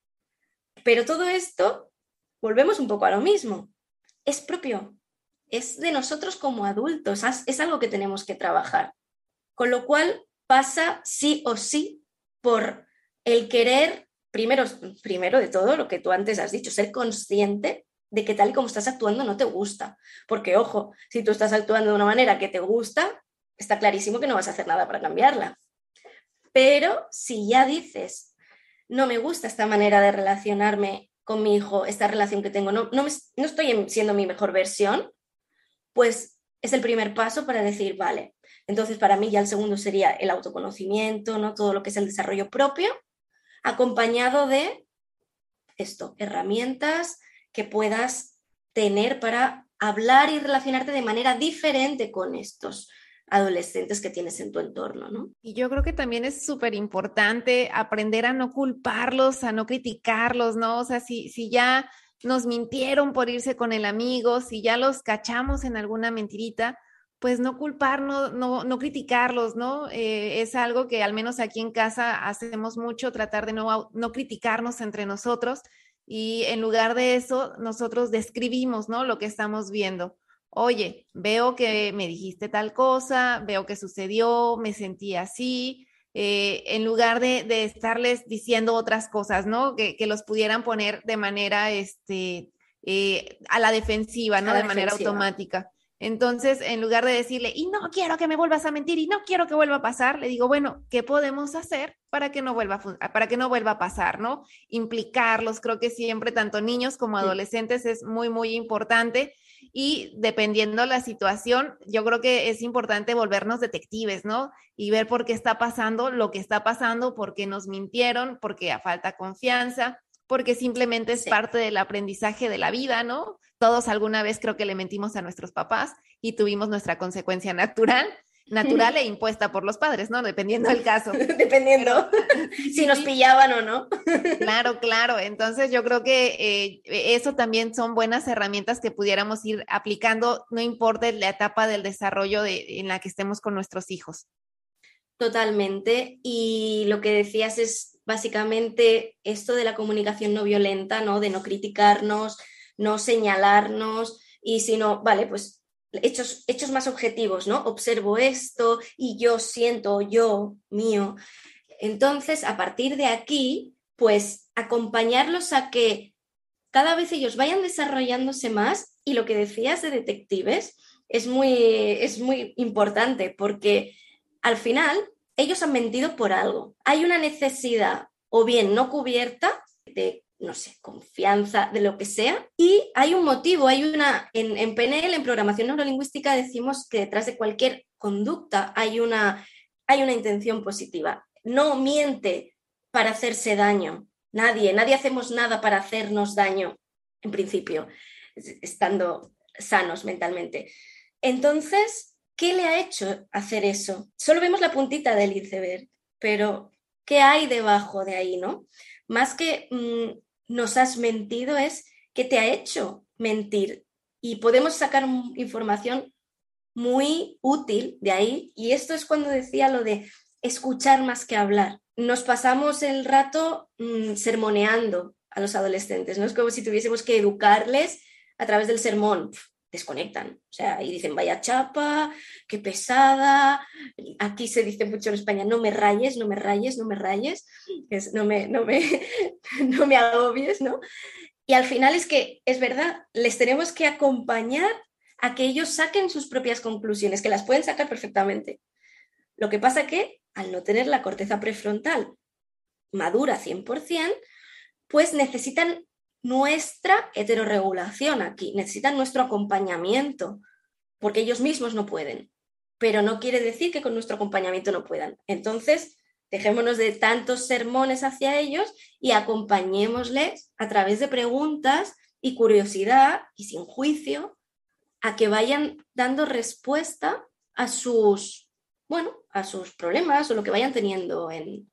Pero todo esto, volvemos un poco a lo mismo, es propio, es de nosotros como adultos, es algo que tenemos que trabajar. Con lo cual pasa sí o sí por el querer, primero, primero de todo, lo que tú antes has dicho, ser consciente de que tal y como estás actuando no te gusta. Porque, ojo, si tú estás actuando de una manera que te gusta, está clarísimo que no vas a hacer nada para cambiarla. Pero si ya dices, no me gusta esta manera de relacionarme con mi hijo, esta relación que tengo, no, no, estoy siendo mi mejor versión, pues es el primer paso para decir, vale, entonces para mí ya el segundo sería el autoconocimiento, ¿no? todo lo que es el desarrollo propio, acompañado de esto, herramientas que puedas tener para hablar y relacionarte de manera diferente con estos adolescentes que tienes en tu entorno, ¿no? Y yo creo que también es súper importante aprender a no culparlos, a no criticarlos, ¿no? O sea, si, si ya nos mintieron por irse con el amigo, si ya los cachamos en alguna mentirita, pues no culparnos, no, no criticarlos, ¿no? Eh, es algo que al menos aquí en casa hacemos mucho, tratar de no, no criticarnos entre nosotros y en lugar de eso, nosotros describimos, ¿no? Lo que estamos viendo. Oye, veo que me dijiste tal cosa, veo que sucedió, me sentí así, eh, en lugar de, de, estarles diciendo otras cosas, ¿no? Que, que los pudieran poner de manera, este, eh, a la defensiva, ¿no? de manera automática. Entonces, en lugar de decirle, y no quiero que me vuelvas a mentir y no quiero que vuelva a pasar, le digo, bueno, ¿qué podemos hacer para que no vuelva a, para que no vuelva a pasar, ¿no? Implicarlos, creo que siempre, tanto niños como adolescentes, es muy, muy importante. Y dependiendo la situación, yo creo que es importante volvernos detectives, ¿no? Y ver por qué está pasando lo que está pasando, por qué nos mintieron, porque falta confianza, porque simplemente es parte del aprendizaje de la vida, ¿no? Todos alguna vez creo que le mentimos a nuestros papás y tuvimos nuestra consecuencia [LAUGHS] natural, natural [LAUGHS] e impuesta por los padres, ¿no? Dependiendo del caso. [LAUGHS] Dependiendo [LAUGHS] si nos pillaban o no. claro, claro. Entonces yo creo que eh, eso también son buenas herramientas que pudiéramos ir aplicando, no importa la etapa del desarrollo de, en la que estemos con nuestros hijos. Totalmente. Y lo que decías es básicamente esto de la comunicación no violenta, ¿no? De no criticarnos, no señalarnos y sino, vale, pues hechos, hechos más objetivos, ¿no? Observo esto y yo siento yo mío. Entonces, a partir de aquí, pues acompañarlos a que cada vez ellos vayan desarrollándose más y lo que decías de detectives es muy, es muy importante porque al final ellos han mentido por algo. Hay una necesidad o bien no cubierta de no sé, confianza, de lo que sea. Y hay un motivo, hay una, en, PNL, en programación neurolingüística, decimos que detrás de cualquier conducta hay una, hay una intención positiva. No miente para hacerse daño. Nadie, nadie hacemos nada para hacernos daño, en principio, estando sanos mentalmente. Entonces, ¿qué le ha hecho hacer eso? Solo vemos la puntita del iceberg, pero ¿qué hay debajo de ahí, no? Más que mm, nos has mentido es que te ha hecho mentir. Y podemos sacar información muy útil de ahí. Y esto es cuando decía lo de escuchar más que hablar. Nos pasamos el rato mm, sermoneando a los adolescentes, ¿no? Es como si tuviésemos que educarles a través del sermón desconectan. O sea, y dicen, vaya chapa, qué pesada. Aquí se dice mucho en España, no me rayes, no me rayes, no me rayes, es, no, me, no, me, [LAUGHS] no me agobies, ¿no? Y al final es que, es verdad, les tenemos que acompañar a que ellos saquen sus propias conclusiones, que las pueden sacar perfectamente. Lo que pasa que, al no tener la corteza prefrontal madura 100%, pues necesitan nuestra heterorregulación aquí, necesitan nuestro acompañamiento, porque ellos mismos no pueden, pero no quiere decir que con nuestro acompañamiento no puedan. Entonces, dejémonos de tantos sermones hacia ellos y acompañémosles a través de preguntas y curiosidad y sin juicio a que vayan dando respuesta a sus, bueno, a sus problemas o lo que vayan teniendo en,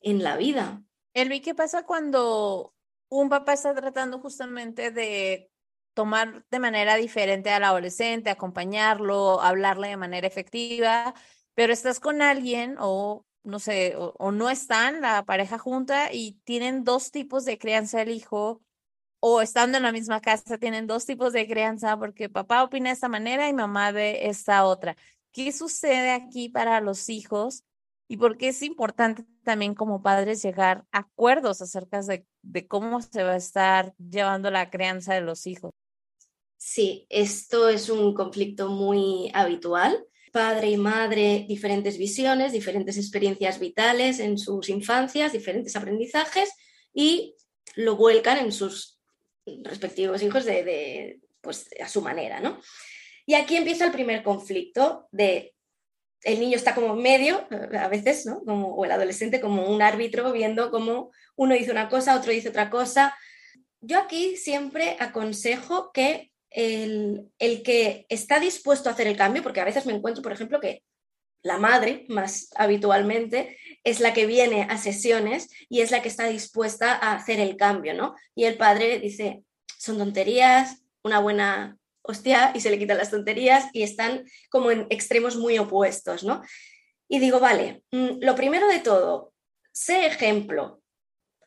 en la vida. Elvi, ¿qué pasa cuando un papá está tratando justamente de tomar de manera diferente al adolescente, acompañarlo, hablarle de manera efectiva, pero estás con alguien o no sé, o, no están la pareja junta y tienen dos tipos de crianza del hijo o estando en la misma casa tienen dos tipos de crianza porque papá opina de esta manera y mamá de esta otra. ¿Qué sucede aquí para los hijos y por qué es importante también como padres llegar a acuerdos acerca de, de cómo se va a estar llevando la crianza de los hijos. Sí, esto es un conflicto muy habitual. Padre y madre, diferentes visiones, diferentes experiencias vitales en sus infancias, diferentes aprendizajes y lo vuelcan en sus respectivos hijos de, de pues, a su manera, ¿no? Y aquí empieza el primer conflicto de el niño está como medio, a veces, ¿no? Como, o el adolescente como un árbitro viendo cómo uno dice una cosa, otro dice otra cosa. Yo aquí siempre aconsejo que el, el, que está dispuesto a hacer el cambio, porque a veces me encuentro, por ejemplo, que la madre más habitualmente, es la que viene a sesiones y es la que está dispuesta a hacer el cambio, ¿no? Y el padre dice, son tonterías, una buena hostia, y se le quitan las tonterías y están como en extremos muy opuestos, ¿no? Y digo, vale, mm, lo primero de todo, sé ejemplo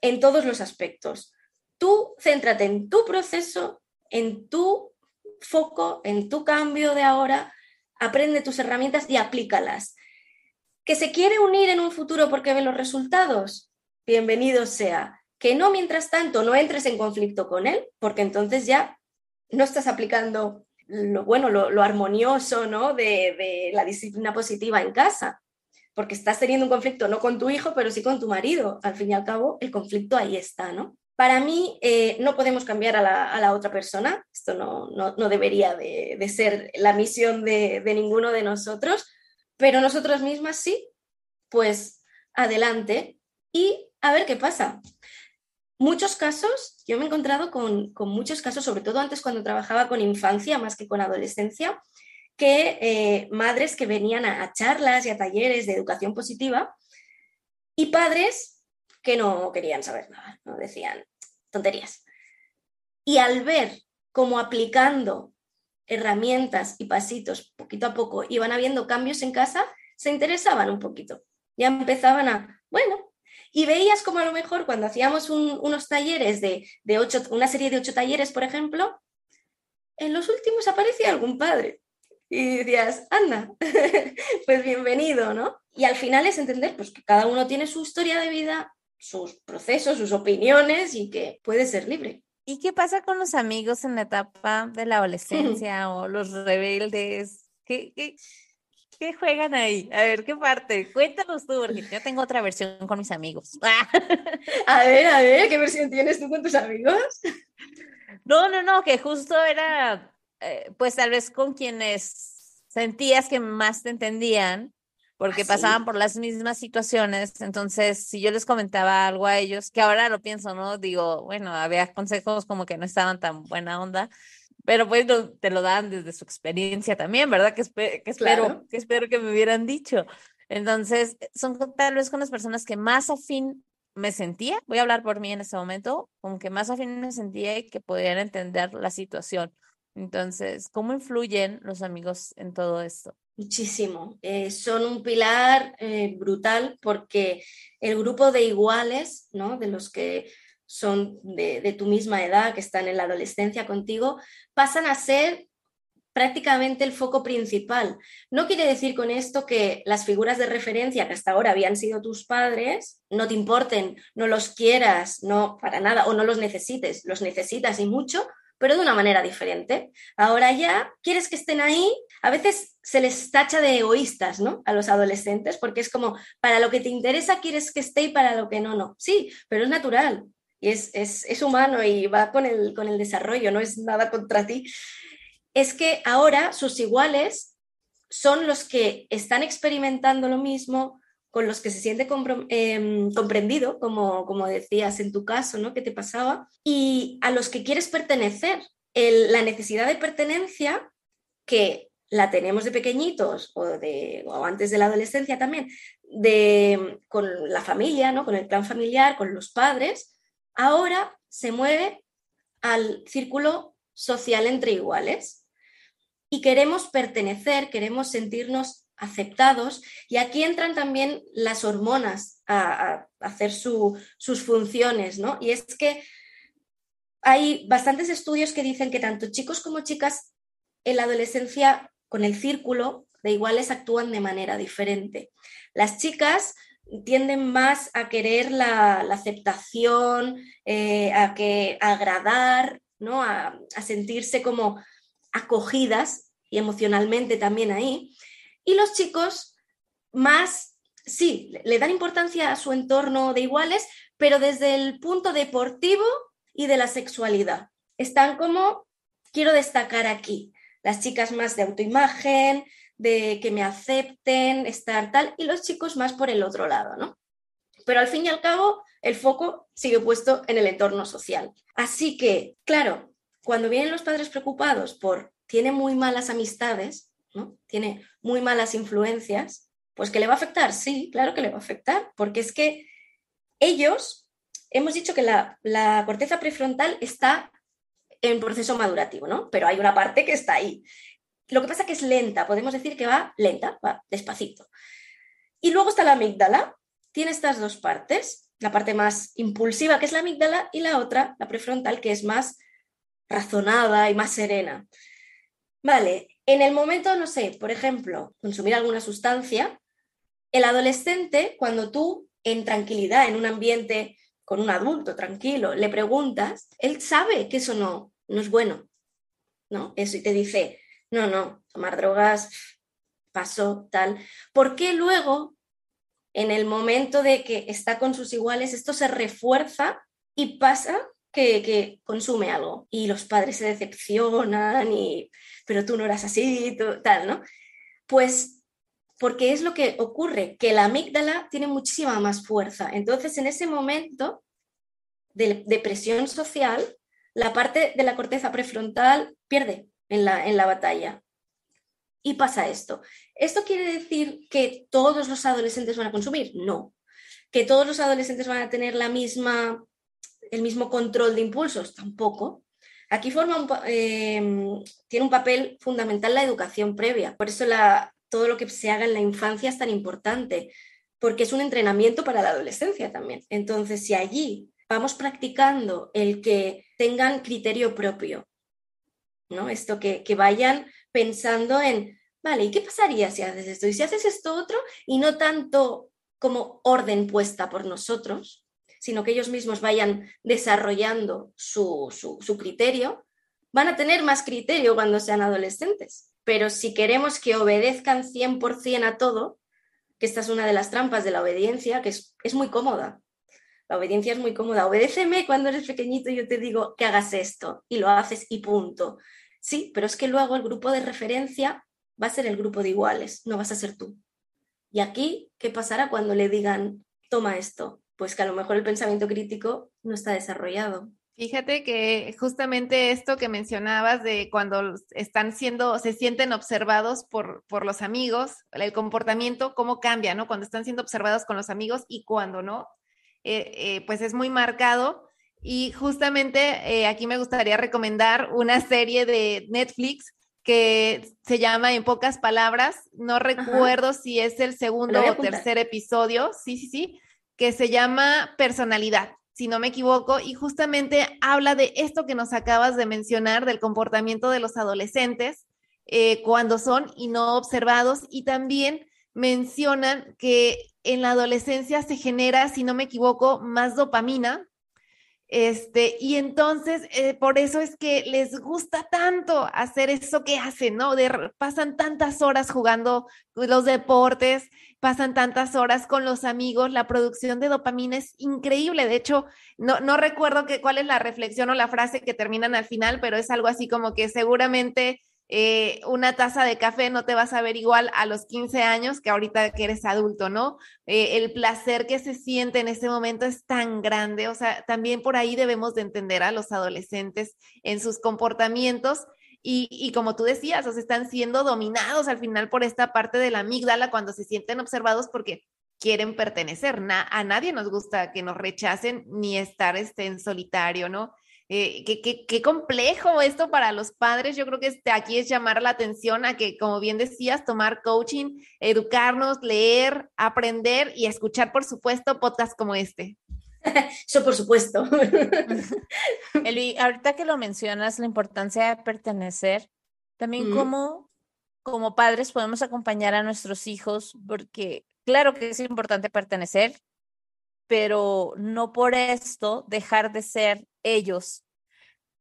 en todos los aspectos. Tú céntrate en tu proceso, en tu foco, en tu cambio de ahora, aprende tus herramientas y aplícalas. ¿Que se quiere unir en un futuro porque ve los resultados? Bienvenido sea. Que no, mientras tanto, no entres en conflicto con él, porque entonces ya no estás aplicando lo bueno, lo, armonioso, ¿no? De, la disciplina positiva en casa, porque estás teniendo un conflicto no con tu hijo, pero sí con tu marido. Al fin y al cabo, el conflicto ahí está, ¿no? Para mí, eh, no podemos cambiar a la, otra persona, esto no, no, debería de, de, ser la misión de, de ninguno de nosotros, pero nosotros mismas sí, pues adelante y a ver qué pasa. Muchos casos, yo me he encontrado con, con, muchos casos, sobre todo antes cuando trabajaba con infancia más que con adolescencia, que eh, madres que venían a, a, charlas y a talleres de educación positiva y padres que no querían saber nada, no decían, tonterías. Y al ver cómo aplicando herramientas y pasitos poquito a poco iban habiendo cambios en casa, se interesaban un poquito. Ya empezaban a, bueno, y veías como a lo mejor cuando hacíamos unos talleres de, de ocho, una serie de ocho talleres, por ejemplo, en los últimos aparecía algún padre. Y decías, anda, [LAUGHS] pues bienvenido, ¿no? Y al final es entender pues, que cada uno tiene su historia de vida, sus procesos, sus opiniones y que puede ser libre. ¿Y qué pasa con los amigos en la etapa de la adolescencia [LAUGHS] o los rebeldes? ¿Qué, qué, qué juegan ahí? A ver, ¿qué parte? Cuéntanos tú, porque yo tengo otra versión con mis amigos. [LAUGHS] a ver, a ver, ¿qué versión tienes tú con tus amigos? No, no, no, que justo era, eh, pues tal vez con quienes sentías que más te entendían, porque pasaban por las mismas situaciones. Entonces, si yo les comentaba algo a ellos, que ahora lo pienso, ¿no? Digo, bueno, había consejos como que no estaban tan buena onda, pero pues te lo dan desde su experiencia también, ¿verdad? Que, que espero, que espero que me hubieran dicho. Entonces, son tal vez con las personas que más afín me sentía, voy a hablar por mí en este momento, como que más afín me sentía y que podían entender la situación. Entonces, ¿cómo influyen los amigos en todo esto? Muchísimo. Eh, son un pilar eh, brutal porque el grupo de iguales, ¿no? de los que son de, tu misma edad, que están en la adolescencia contigo, pasan a ser prácticamente el foco principal. No quiere decir con esto que las figuras de referencia que hasta ahora habían sido tus padres no te importen, no los quieras, no para nada, o no los necesites, los necesitas y mucho, pero de una manera diferente. Ahora ya quieres que estén ahí. A veces se les tacha de egoístas, ¿no? A los adolescentes, porque es como, para lo que te interesa quieres que esté y para lo que no, no. Sí, pero es natural y es, es, es humano y va con el, con el desarrollo, no es nada contra ti. Es que ahora sus iguales son los que están experimentando lo mismo, con los que se siente em, comprendido, como, como decías en tu caso, ¿no? ¿Qué te pasaba? Y a los que quieres pertenecer. la necesidad de pertenencia, que la tenemos de pequeñitos o, de, antes de la adolescencia también, de, con la familia, ¿no? con el plan familiar, con los padres, ahora se mueve al círculo social entre iguales. Y queremos pertenecer, queremos sentirnos aceptados y aquí entran también las hormonas a, hacer sus funciones, ¿no? Y es que hay bastantes estudios que dicen que tanto chicos como chicas en la adolescencia con el círculo de iguales actúan de manera diferente. Las chicas tienden más a querer la, aceptación, eh, a que agradar, ¿no? A, a sentirse como acogidas y emocionalmente también ahí. Y los chicos más, sí, le dan importancia a su entorno de iguales, pero desde el punto deportivo y de la sexualidad. Están como, quiero destacar aquí, las chicas más de autoimagen, de que me acepten, estar tal, y los chicos más por el otro lado, ¿no? Pero al fin y al cabo, el foco sigue puesto en el entorno social. Así que, claro, cuando vienen los padres preocupados por tiene muy malas amistades, tiene muy malas influencias, Pues que le va a afectar, sí, claro que le va a afectar, porque es que ellos, hemos dicho que la, la corteza prefrontal está en proceso madurativo, ¿no? Pero hay una parte que está ahí. Lo que pasa es que es lenta, podemos decir que va lenta, va despacito. Y luego está la amígdala, tiene estas dos partes, la parte más impulsiva, que es la amígdala, y la otra, la prefrontal, que es más razonada y más serena. Vale, en el momento, no sé, por ejemplo, consumir alguna sustancia, el adolescente, cuando tú en tranquilidad, en un ambiente con un adulto tranquilo, le preguntas, él sabe que eso no, no es bueno, ¿no? Eso y te dice, no, no, tomar drogas pasó tal. ¿Por qué luego, en el momento de que está con sus iguales, esto se refuerza y pasa que, consume algo? Y los padres se decepcionan y, pero tú no eras así, tal, ¿no? Pues porque es lo que ocurre, que la amígdala tiene muchísima más fuerza. Entonces, en ese momento de, de presión social, la parte de la corteza prefrontal pierde en la, en la batalla. Y pasa esto. ¿Esto quiere decir que todos los adolescentes van a consumir? No. ¿Que todos los adolescentes van a tener la misma, el mismo control de impulsos? Tampoco. Aquí forma em, tiene un papel fundamental la educación previa. Por eso la, todo lo que se haga en la infancia es tan importante, porque es un entrenamiento para la adolescencia también. Entonces, si allí vamos practicando el que tengan criterio propio, ¿no? Esto que, vayan pensando en, vale, ¿y qué pasaría si haces esto? Y si haces esto otro, y no tanto como orden puesta por nosotros, sino que ellos mismos vayan desarrollando su, su, criterio, van a tener más criterio cuando sean adolescentes. Pero si queremos que obedezcan 100% a todo, que esta es una de las trampas de la obediencia, que es, es muy cómoda. La obediencia es muy cómoda. Obedéceme cuando eres pequeñito yo te digo que hagas esto y lo haces y punto. Sí, pero es que luego el grupo de referencia va a ser el grupo de iguales, no vas a ser tú. Y aquí, ¿qué pasará cuando le digan, toma esto? Pues que a lo mejor el pensamiento crítico no está desarrollado. Fíjate que justamente esto que mencionabas de cuando están siendo, se sienten observados por, por los amigos, el comportamiento, cómo cambia, ¿no? Cuando están siendo observados con los amigos y cuando no, eh, eh, pues es muy marcado y justamente eh, aquí me gustaría recomendar una serie de Netflix que se llama En pocas palabras, no recuerdo si es el segundo o tercer episodio, sí, sí, sí, que se llama Personalidad, si no me equivoco, y justamente habla de esto que nos acabas de mencionar, del comportamiento de los adolescentes eh, cuando son y no observados, y también mencionan que en la adolescencia se genera, si no me equivoco, más dopamina, este, y entonces, eh, por eso es que les gusta tanto hacer eso que hacen, ¿no? De, pasan tantas horas jugando los deportes, pasan tantas horas con los amigos, la producción de dopamina es increíble. De hecho, no, recuerdo que, cuál es la reflexión o la frase que terminan al final, pero es algo así como que seguramente eh, una taza de café no te vas a ver igual a los 15 años que ahorita que eres adulto, ¿no? Eh, el placer que se siente en ese momento es tan grande, o sea, también por ahí debemos de entender a los adolescentes en sus comportamientos. Y, como tú decías, o sea, están siendo dominados al final por esta parte de la amígdala cuando se sienten observados porque quieren pertenecer. a nadie nos gusta que nos rechacen ni estar este, en solitario, ¿no? Eh, qué, complejo esto para los padres. Yo creo que este, aquí es llamar la atención a que, como bien decías, tomar coaching, educarnos, leer, aprender y escuchar, por supuesto, podcasts como este. [LAUGHS] Eso por supuesto. [LAUGHS] Elvi, ahorita que lo mencionas, la importancia de pertenecer, también como, como padres podemos acompañar a nuestros hijos, porque claro que es importante pertenecer, pero no por esto dejar de ser ellos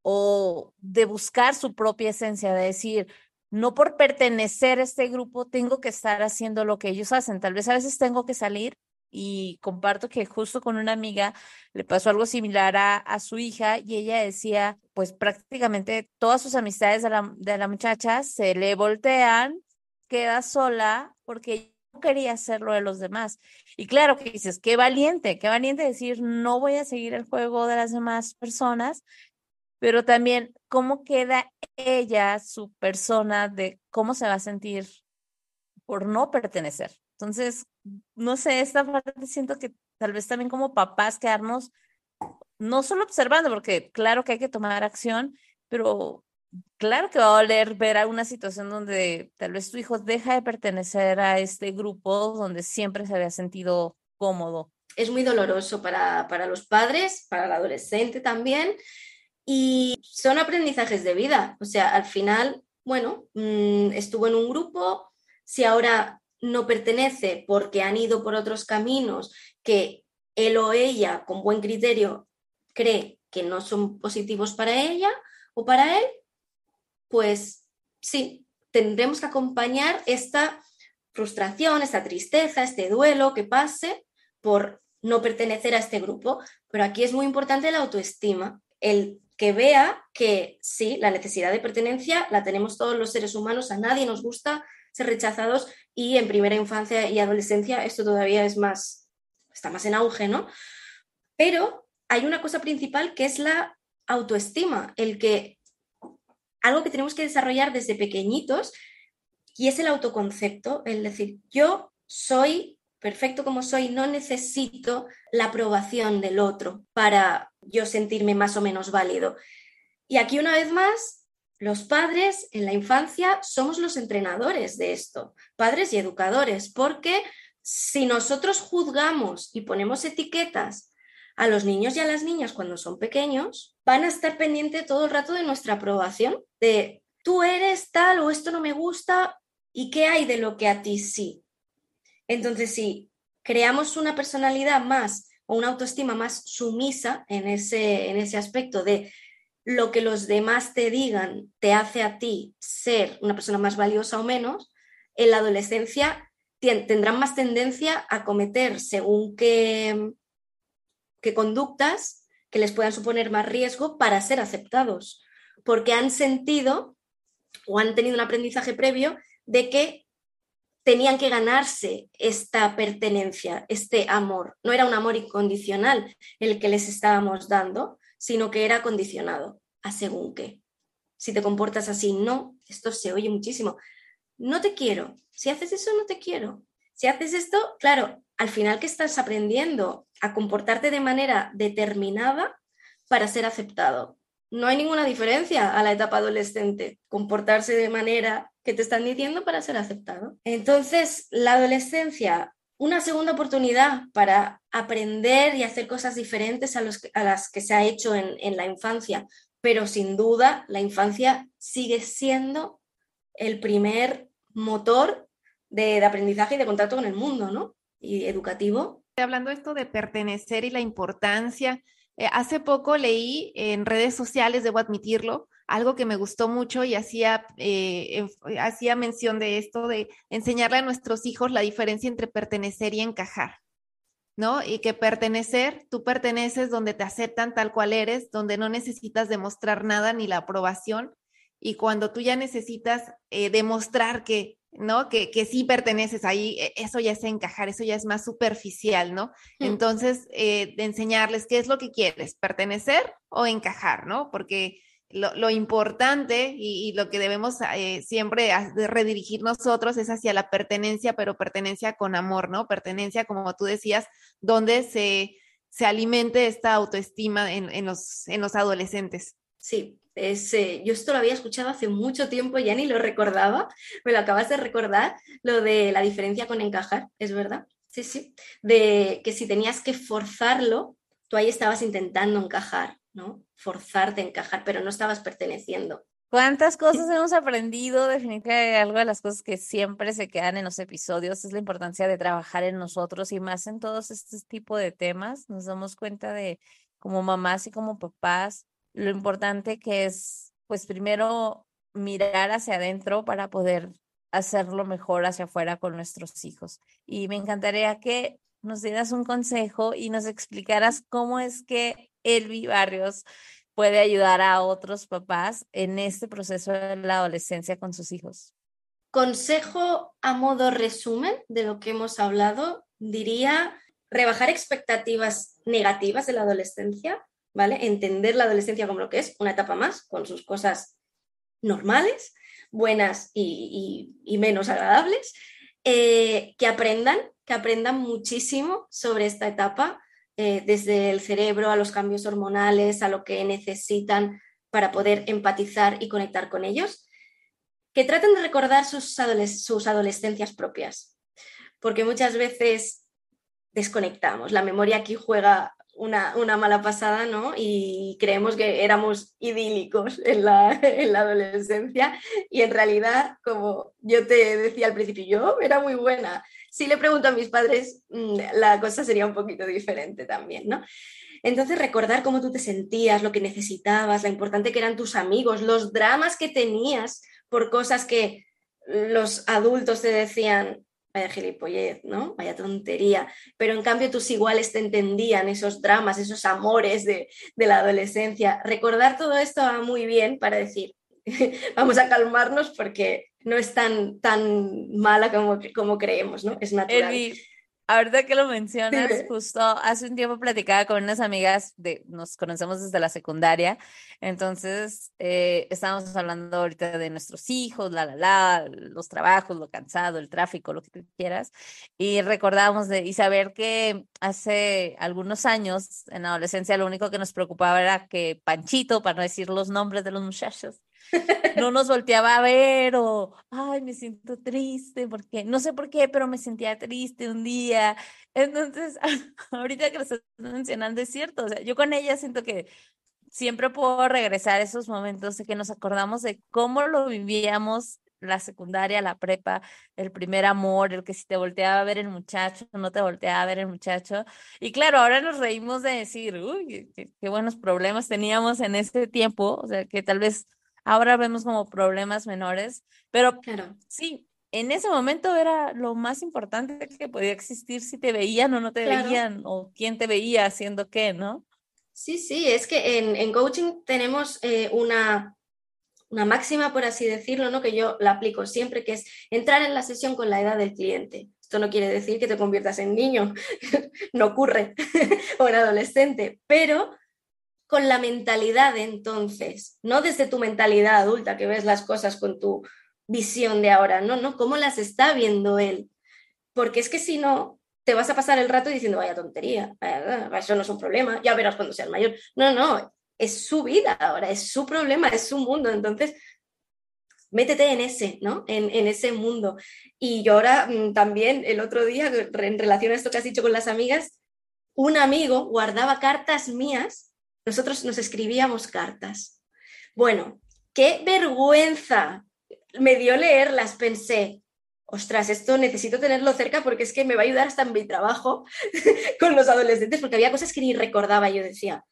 o de buscar su propia esencia, de decir, no por pertenecer a este grupo tengo que estar haciendo lo que ellos hacen. Tal vez a veces tengo que salir y comparto que justo con una amiga le pasó algo similar a, su hija y ella decía, pues prácticamente todas sus amistades de la, de la muchacha se le voltean, queda sola porque quería hacerlo de los demás. Y claro que dices, qué valiente, qué valiente decir, no voy a seguir el juego de las demás personas, pero también cómo queda ella, su persona, de cómo se va a sentir por no pertenecer. Entonces, no sé, esta parte siento que tal vez también como papás quedarnos no solo observando, porque claro que hay que tomar acción, pero claro que va a doler ver alguna situación donde tal vez tu hijo deja de pertenecer a este grupo donde siempre se había sentido cómodo. Es muy doloroso para, para los padres, para el adolescente también, y son aprendizajes de vida. O sea, al final, bueno, mm, estuvo en un grupo, si ahora no pertenece porque han ido por otros caminos que él o ella, con buen criterio, cree que no son positivos para ella o para él, pues sí, tendremos que acompañar esta frustración, esta tristeza, este duelo que pase por no pertenecer a este grupo. Pero aquí es muy importante la autoestima, el que vea que sí, la necesidad de pertenencia la tenemos todos los seres humanos, a nadie nos gusta ser rechazados y en primera infancia y adolescencia esto todavía es más, está más en auge, ¿no? Pero hay una cosa principal que es la autoestima, el que algo que tenemos que desarrollar desde pequeñitos y es el autoconcepto, el decir, yo soy perfecto como soy, no necesito la aprobación del otro para yo sentirme más o menos válido. Y aquí una vez más, los padres en la infancia somos los entrenadores de esto, padres y educadores, porque si nosotros juzgamos y ponemos etiquetas a los niños y a las niñas cuando son pequeños, van a estar pendientes todo el rato de nuestra aprobación, de tú eres tal o esto no me gusta y qué hay de lo que a ti sí. Entonces, si creamos una personalidad más o una autoestima más sumisa en ese, en ese aspecto de lo que los demás te digan te hace a ti ser una persona más valiosa o menos, en la adolescencia tendrán más tendencia a cometer según qué, qué conductas que les puedan suponer más riesgo para ser aceptados, porque han sentido o han tenido un aprendizaje previo de que tenían que ganarse esta pertenencia, este amor. No era un amor incondicional el que les estábamos dando, sino que era condicionado a según qué. Si te comportas así, no, esto se oye muchísimo. No te quiero. Si haces eso, no te quiero. Si haces esto, claro, al final que estás aprendiendo a comportarte de manera determinada para ser aceptado. No hay ninguna diferencia a la etapa adolescente, comportarse de manera que te están diciendo para ser aceptado. Entonces, la adolescencia, una segunda oportunidad para aprender y hacer cosas diferentes a, las que se ha hecho en, la infancia, pero sin duda la infancia sigue siendo el primer motor de, de aprendizaje y de contacto con el mundo, ¿no? Y educativo. Hablando esto de pertenecer y la importancia, eh, hace poco leí en redes sociales, debo admitirlo, algo que me gustó mucho y hacía, eh, hacía mención de esto, de enseñarle a nuestros hijos la diferencia entre pertenecer y encajar, ¿no? Y que pertenecer, tú perteneces donde te aceptan tal cual eres, donde no necesitas demostrar nada ni la aprobación. Y cuando tú ya necesitas eh, demostrar que, ¿no? Que, que, sí perteneces ahí, e, eso ya es encajar, eso ya es más superficial, ¿no? Mm. Entonces, eh, de enseñarles qué es lo que quieres, pertenecer o encajar, ¿no? Porque lo, importante y, lo que debemos eh, siempre redirigir nosotros es hacia la pertenencia, pero pertenencia con amor, ¿no? Pertenencia, como tú decías, donde se, se alimente esta autoestima en, los, en los adolescentes. Sí, es, eh, yo esto lo había escuchado hace mucho tiempo, ya ni lo recordaba, [LAUGHS] me lo acabas de recordar, lo de la diferencia con encajar, es verdad, sí, sí, de que si tenías que forzarlo, tú ahí estabas intentando encajar, ¿no? Forzarte a encajar, pero no estabas perteneciendo. ¿Cuántas cosas hemos aprendido? Definitivamente algo de las cosas que siempre se quedan en los episodios es la importancia de trabajar en nosotros y más en todos estos tipos de temas. Nos damos cuenta de como mamás y como papás lo importante que es, pues primero mirar hacia adentro para poder hacerlo mejor hacia afuera con nuestros hijos. Y me encantaría que nos dieras un consejo y nos explicaras cómo es que Elvi Barrios puede ayudar a otros papás en este proceso de la adolescencia con sus hijos? Consejo a modo resumen de lo que hemos hablado, diría rebajar expectativas negativas de la adolescencia, ¿vale? Entender la adolescencia como lo que es, una etapa más, con sus cosas normales, buenas y, menos agradables, eh, que aprendan, que aprendan muchísimo sobre esta etapa, eh, desde el cerebro a los cambios hormonales, a lo que necesitan para poder empatizar y conectar con ellos, que traten de recordar sus, sus adolescencias propias, porque muchas veces desconectamos. La memoria aquí juega una, mala pasada, ¿no? Y creemos que éramos idílicos en la, [LAUGHS] en la, adolescencia y en realidad, como yo te decía al principio, yo era muy buena. Si le pregunto a mis padres, mm, la cosa sería un poquito diferente también, ¿no? Entonces, recordar cómo tú te sentías, lo que necesitabas, lo importante que eran tus amigos, los dramas que tenías por cosas que los adultos te decían, vaya gilipollez, ¿no? Vaya tontería. Pero en cambio tus iguales te entendían esos dramas, esos amores de, la adolescencia. Recordar todo esto va muy bien para decir, [LAUGHS] vamos a calmarnos porque no es tan, tan mala como, como creemos, ¿no? Es natural. Ahorita que lo mencionas, justo hace un tiempo platicaba con unas amigas, de, nos conocemos desde la secundaria, entonces eh, estábamos hablando ahorita de nuestros hijos, la, la, la, los trabajos, lo cansado, el tráfico, lo que tú quieras, y recordábamos de, y saber que hace algunos años, en la adolescencia, lo único que nos preocupaba era que Panchito, para no decir los nombres de los muchachos, no nos volteaba a ver o, ay, me siento triste porque, no sé por qué, pero me sentía triste un día. Entonces, [LAUGHS] ahorita que lo estás mencionando es cierto, o sea, yo con ella siento que siempre puedo regresar a esos momentos de que nos acordamos de cómo lo vivíamos la secundaria, la prepa, el primer amor, el que si te volteaba a ver el muchacho, no te volteaba a ver el muchacho. Y claro, ahora nos reímos de decir, uy, qué, qué buenos problemas teníamos en ese tiempo, o sea, que tal vez ahora vemos como problemas menores, pero sí, en ese momento era lo más importante que podía existir si te veían o no te veían, o quién te veía haciendo qué, ¿no? Sí, sí, es que en, coaching tenemos eh, una, una máxima, por así decirlo, ¿no? que yo la aplico siempre, que es entrar en la sesión con la edad del cliente. Esto no quiere decir que te conviertas en niño, [LAUGHS] no ocurre, [LAUGHS] o en adolescente, pero con la mentalidad de entonces, no desde tu mentalidad adulta que ves las cosas con tu visión de ahora, no, no, cómo las está viendo él. Porque es que si no, te vas a pasar el rato diciendo, vaya tontería, eso no es un problema, ya verás cuando seas mayor. No, no, es su vida ahora, es su problema, es su mundo. Entonces, métete en ese, ¿no? En, en, ese mundo. Y yo ahora mm, también, el otro día, en relación a esto que has dicho con las amigas, un amigo guardaba cartas mías nosotros nos escribíamos cartas. Bueno, qué vergüenza me dio leerlas, pensé, ostras, esto necesito tenerlo cerca porque es que me va a ayudar hasta en mi trabajo [LAUGHS] con los adolescentes, porque había cosas que ni recordaba. Yo decía,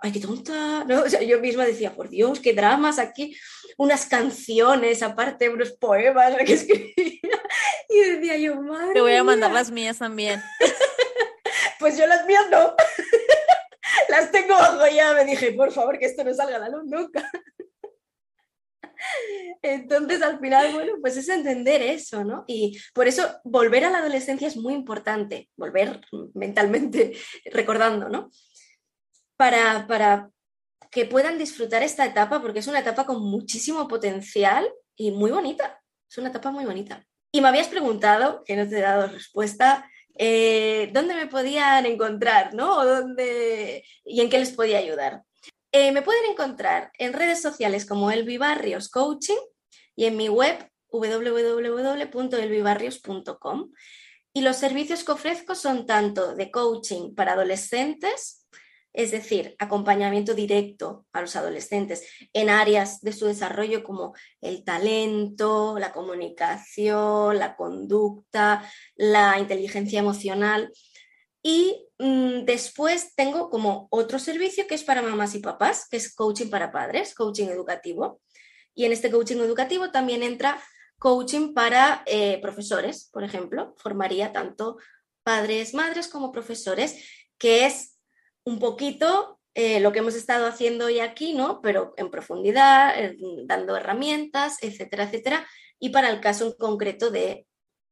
ay, qué tonta, ¿no? yo misma decía, por Dios, qué dramas aquí, unas canciones, aparte, unos poemas que escribía. [LAUGHS] Y decía yo, madre. Te voy a mandar las mías también. [LAUGHS] pues yo las mías no las tengo bajo ya, me dije, por favor, que esto no salga a la luz nunca. Entonces, al final, bueno, pues es entender eso, ¿no? Y por eso volver a la adolescencia es muy importante, volver mentalmente [LAUGHS] recordando, ¿no? Para, para que puedan disfrutar esta etapa, porque es una etapa con muchísimo potencial y muy bonita. Es una etapa muy bonita. Y me habías preguntado, que no te he dado respuesta, eh, dónde me podían encontrar, ¿no? dónde, y en qué les podía ayudar. Eh, me pueden encontrar en redes sociales como Elvibarrios Coaching y en mi web www.elvibarrios.com. Y los servicios que ofrezco son tanto de coaching para adolescentes, es decir, acompañamiento directo a los adolescentes en áreas de su desarrollo como el talento, la comunicación, la conducta, la inteligencia emocional. Y mm, después tengo como otro servicio que es para mamás y papás, que es coaching para padres, coaching educativo. Y en este coaching educativo también entra coaching para eh, profesores, por ejemplo. Formaría tanto padres, madres como profesores, que es un poquito eh, lo que hemos estado haciendo hoy aquí, ¿no? Pero en profundidad, dando herramientas, etcétera, etcétera. Y para el caso en concreto de,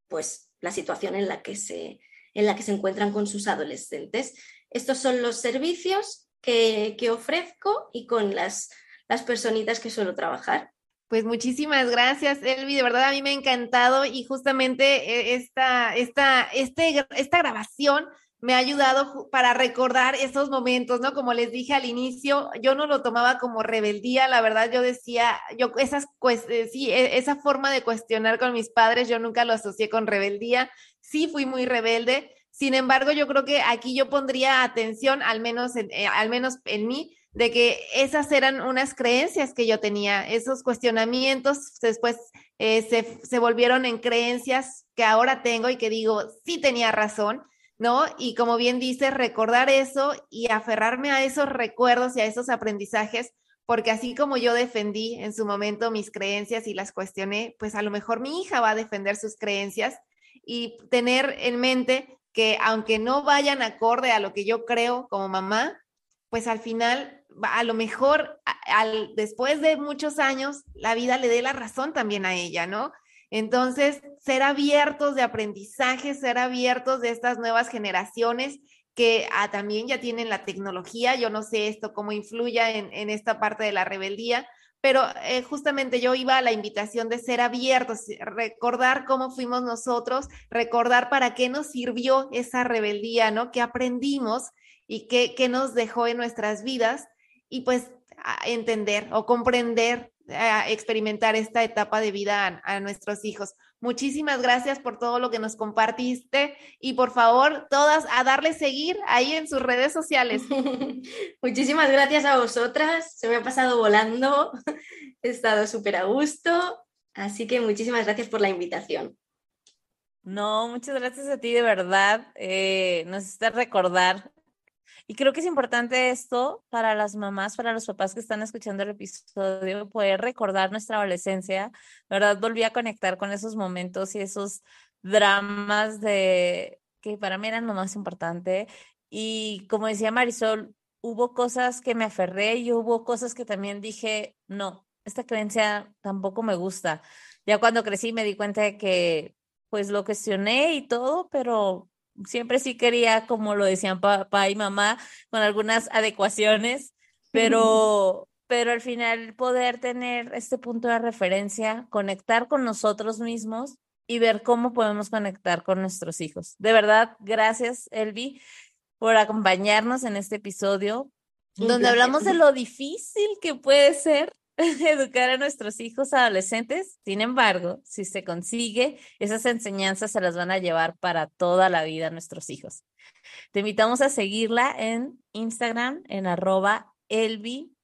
pues, la situación en la que se, en la que se encuentran con sus adolescentes. Estos son los servicios que, que ofrezco y con las, las personitas que suelo trabajar. Pues muchísimas gracias, Elvi. De verdad a mí me ha encantado y justamente eh, esta, esta, este, esta grabación me ha ayudado para recordar esos momentos, ¿no? Como les dije al inicio, yo no lo tomaba como rebeldía, la verdad yo decía, yo esas, pues, sí, e, esa forma de cuestionar con mis padres, yo nunca lo asocié con rebeldía, sí fui muy rebelde, sin embargo, yo creo que aquí yo pondría atención, al menos en, eh, al menos en mí, de que esas eran unas creencias que yo tenía, esos cuestionamientos después eh, se, se volvieron en creencias que ahora tengo y que digo, sí tenía razón ¿no? Y como bien dice, recordar eso y aferrarme a esos recuerdos y a esos aprendizajes, porque así como yo defendí en su momento mis creencias y las cuestioné, pues a lo mejor mi hija va a defender sus creencias y tener en mente que aunque no vayan acorde a lo que yo creo como mamá, pues al final, a lo mejor al, después de muchos años, la vida le dé la razón también a ella, ¿no? Entonces, ser abiertos de aprendizaje, ser abiertos de estas nuevas generaciones que ah, también ya tienen la tecnología. Yo no sé esto cómo influya en, esta parte de la rebeldía, pero eh, justamente yo iba a la invitación de ser abiertos, recordar cómo fuimos nosotros, recordar para qué nos sirvió esa rebeldía, ¿no? ¿Qué aprendimos y qué, qué nos dejó en nuestras vidas? Y pues entender o comprender experimentar esta etapa de vida a, nuestros hijos. Muchísimas gracias por todo lo que nos compartiste y por favor, todas a darle seguir ahí en sus redes sociales. [LAUGHS] Muchísimas gracias a vosotras, se me ha pasado volando, [LAUGHS] he estado súper a gusto, así que muchísimas gracias por la invitación. No, muchas gracias a ti, de verdad. Eh, nos está recordar y creo que es importante esto para las mamás, para los papás que están escuchando el episodio, poder recordar nuestra adolescencia, ¿verdad? Volví a conectar con esos momentos y esos dramas de que para mí eran lo más importante. Y como decía Marisol, hubo cosas que me aferré y hubo cosas que también dije, no, esta creencia tampoco me gusta. Ya cuando crecí me di cuenta de que pues lo cuestioné y todo, pero siempre sí quería, como lo decían papá y mamá, con algunas adecuaciones, [LAUGHS] pero, pero al final poder tener este punto de referencia, conectar con nosotros mismos y ver cómo podemos conectar con nuestros hijos. De verdad, gracias, Elvi, por acompañarnos en este episodio, donde hablamos de lo difícil que puede ser [LAUGHS] educar a nuestros hijos adolescentes. Sin embargo, si se consigue, esas enseñanzas se las van a llevar para toda la vida a nuestros hijos. Te invitamos a seguirla en Instagram en arroba Elvi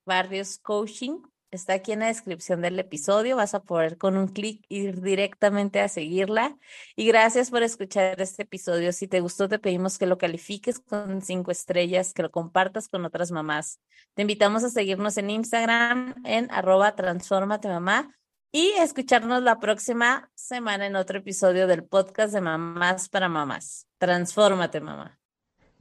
está aquí en la descripción del episodio. Vas a poder con un clic ir directamente a seguirla. Y gracias por escuchar este episodio. Si te gustó, te pedimos que lo califiques con cinco estrellas, que lo compartas con otras mamás. Te invitamos a seguirnos en Instagram en arroba transformate mamá y escucharnos la próxima semana en otro episodio del podcast de Mamás para Mamás. Transfórmate, mamá.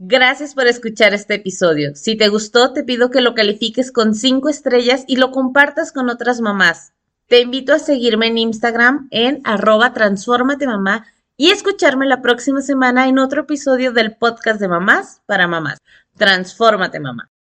Gracias por escuchar este episodio. Si te gustó, te pido que lo califiques con 5 estrellas y lo compartas con otras mamás. Te invito a seguirme en Instagram en arroba mamá y escucharme la próxima semana en otro episodio del podcast de mamás para mamás. Transfórmate mamá.